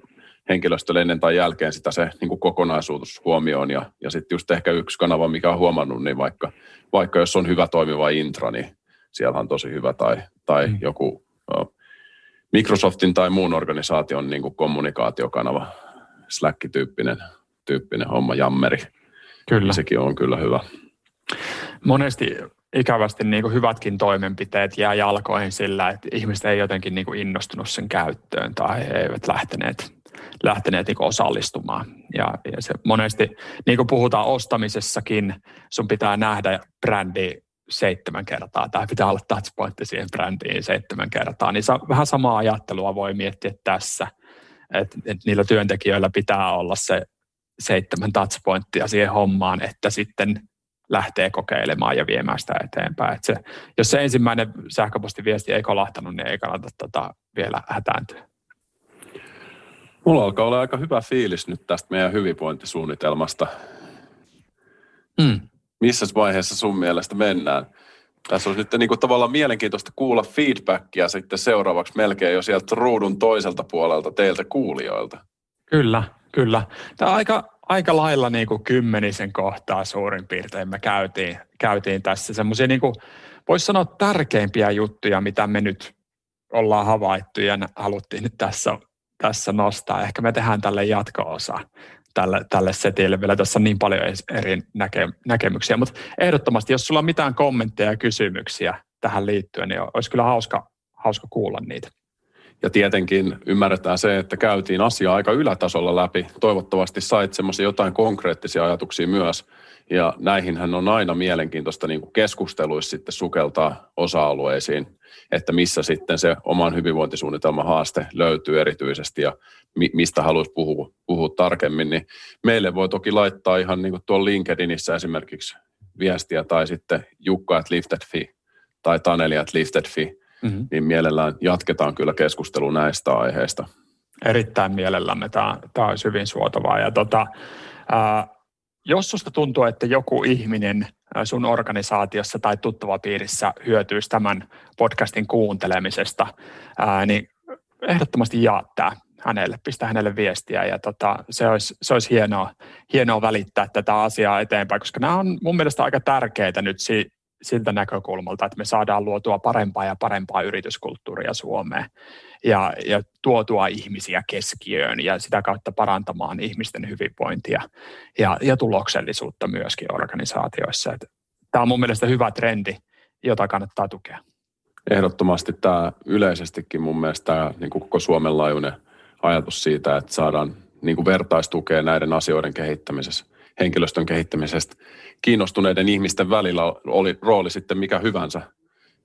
henkilöstölle ennen tai jälkeen sitä se niin kuin kokonaisuus huomioon. Ja, ja sitten just ehkä yksi kanava, mikä on huomannut, niin vaikka, vaikka jos on hyvä toimiva intra, niin siellä on tosi hyvä. Tai, tai mm. joku uh, Microsoftin tai muun organisaation niin kuin kommunikaatiokanava, Slack-tyyppinen tyyppinen homma, jammeri. Kyllä. Sekin on kyllä hyvä. Monesti ikävästi niin kuin hyvätkin toimenpiteet jää jalkoihin sillä, että ihmiset ei jotenkin niin kuin innostunut sen käyttöön tai he eivät lähteneet lähteneet niin osallistumaan. Ja, ja se monesti, niin kuin puhutaan ostamisessakin, sun pitää nähdä brändi seitsemän kertaa, tai pitää olla touchpointti siihen brändiin seitsemän kertaa, niin vähän samaa ajattelua voi miettiä tässä, että, että niillä työntekijöillä pitää olla se seitsemän touchpointtia siihen hommaan, että sitten lähtee kokeilemaan ja viemään sitä eteenpäin. Että se, jos se ensimmäinen sähköpostiviesti ei kolahtanut, niin ei kannata tota vielä hätääntyä. Mulla alkaa olla aika hyvä fiilis nyt tästä meidän hyvinvointisuunnitelmasta. Mm. Missä vaiheessa sun mielestä mennään? Tässä olisi nyt niin kuin tavallaan mielenkiintoista kuulla feedbackia sitten seuraavaksi melkein jo sieltä ruudun toiselta puolelta teiltä kuulijoilta. Kyllä, kyllä. Tämä aika, aika lailla niin kuin kymmenisen kohtaa suurin piirtein me käytiin, käytiin tässä semmoisia niin kuin, voisi sanoa tärkeimpiä juttuja, mitä me nyt ollaan havaittu ja haluttiin nyt tässä, tässä nostaa. Ehkä me tehdään tälle jatko-osa tälle, tälle setille. Vielä tässä on niin paljon eri näke, näkemyksiä, mutta ehdottomasti, jos sulla on mitään kommentteja ja kysymyksiä tähän liittyen, niin olisi kyllä hauska, hauska kuulla niitä. Ja tietenkin ymmärretään se, että käytiin asiaa aika ylätasolla läpi. Toivottavasti sait semmoisia jotain konkreettisia ajatuksia myös. Ja näihinhän on aina mielenkiintoista niin kuin keskusteluissa sitten sukeltaa osa-alueisiin, että missä sitten se oman hyvinvointisuunnitelman haaste löytyy erityisesti ja mi- mistä haluaisi puhua, puhua tarkemmin. Niin meille voi toki laittaa ihan niin kuin tuolla LinkedInissä esimerkiksi viestiä tai sitten Jukka at lifted.fi tai Taneli at lifted.fi mm-hmm. niin mielellään jatketaan kyllä keskustelua näistä aiheista. Erittäin mielellämme. Tämä, tämä olisi hyvin suotavaa. Ja tota, ää, jos susta tuntuu, että joku ihminen sun organisaatiossa tai tuttava piirissä hyötyisi tämän podcastin kuuntelemisesta, ää, niin ehdottomasti jaa tämä hänelle, pistä hänelle viestiä ja tota, se, olisi, se olisi hienoa, hienoa välittää tätä asiaa eteenpäin, koska nämä on mun mielestä aika tärkeitä nyt si, siltä näkökulmalta, että me saadaan luotua parempaa ja parempaa yrityskulttuuria Suomeen ja, ja tuotua ihmisiä keskiöön ja sitä kautta parantamaan ihmisten hyvinvointia ja, ja tuloksellisuutta myöskin organisaatioissa. Että tämä on mun mielestä hyvä trendi, jota kannattaa tukea. Ehdottomasti tämä yleisestikin mun mielestä tämä niin kuin koko Suomen laajuinen ajatus siitä, että saadaan niin kuin vertaistukea näiden asioiden kehittämisessä, henkilöstön kehittämisestä kiinnostuneiden ihmisten välillä oli rooli sitten mikä hyvänsä,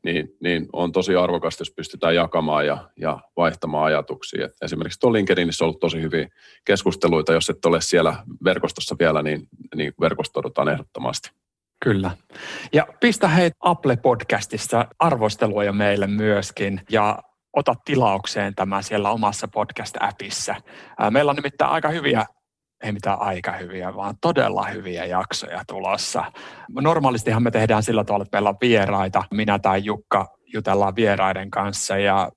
niin, niin on tosi arvokasta, jos pystytään jakamaan ja, ja vaihtamaan ajatuksia. Et esimerkiksi tuolla LinkedInissä on ollut tosi hyviä keskusteluita. Jos et ole siellä verkostossa vielä, niin, niin verkostoidutaan ehdottomasti. Kyllä. Ja pistä hei Apple-podcastissa arvostelua meille myöskin. Ja ota tilaukseen tämä siellä omassa podcast-appissa. Meillä on nimittäin aika hyviä ei mitään aika hyviä, vaan todella hyviä jaksoja tulossa. Normaalistihan me tehdään sillä tavalla, että meillä on vieraita. Minä tai Jukka jutellaan vieraiden kanssa ja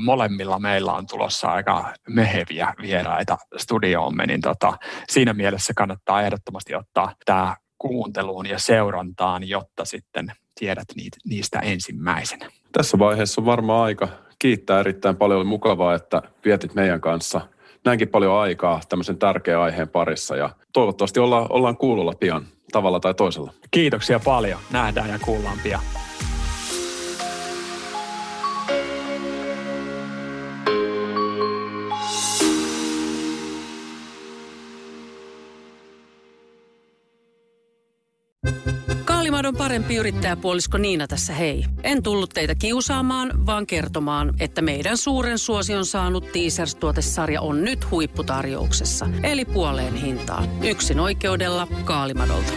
molemmilla meillä on tulossa aika meheviä vieraita studioomme, niin tota, siinä mielessä kannattaa ehdottomasti ottaa tämä kuunteluun ja seurantaan, jotta sitten tiedät niistä ensimmäisenä. Tässä vaiheessa on varmaan aika kiittää erittäin paljon. Oli mukavaa, että vietit meidän kanssa – näinkin paljon aikaa tämmöisen tärkeän aiheen parissa ja toivottavasti ollaan, ollaan kuulolla pian tavalla tai toisella. Kiitoksia paljon. Nähdään ja kuullaan pian. Parempi yrittäjäpuolisko Niina tässä hei. En tullut teitä kiusaamaan, vaan kertomaan, että meidän suuren suosion saanut Teasers-tuotesarja on nyt huipputarjouksessa. Eli puoleen hintaan. Yksin oikeudella Kaalimadolta.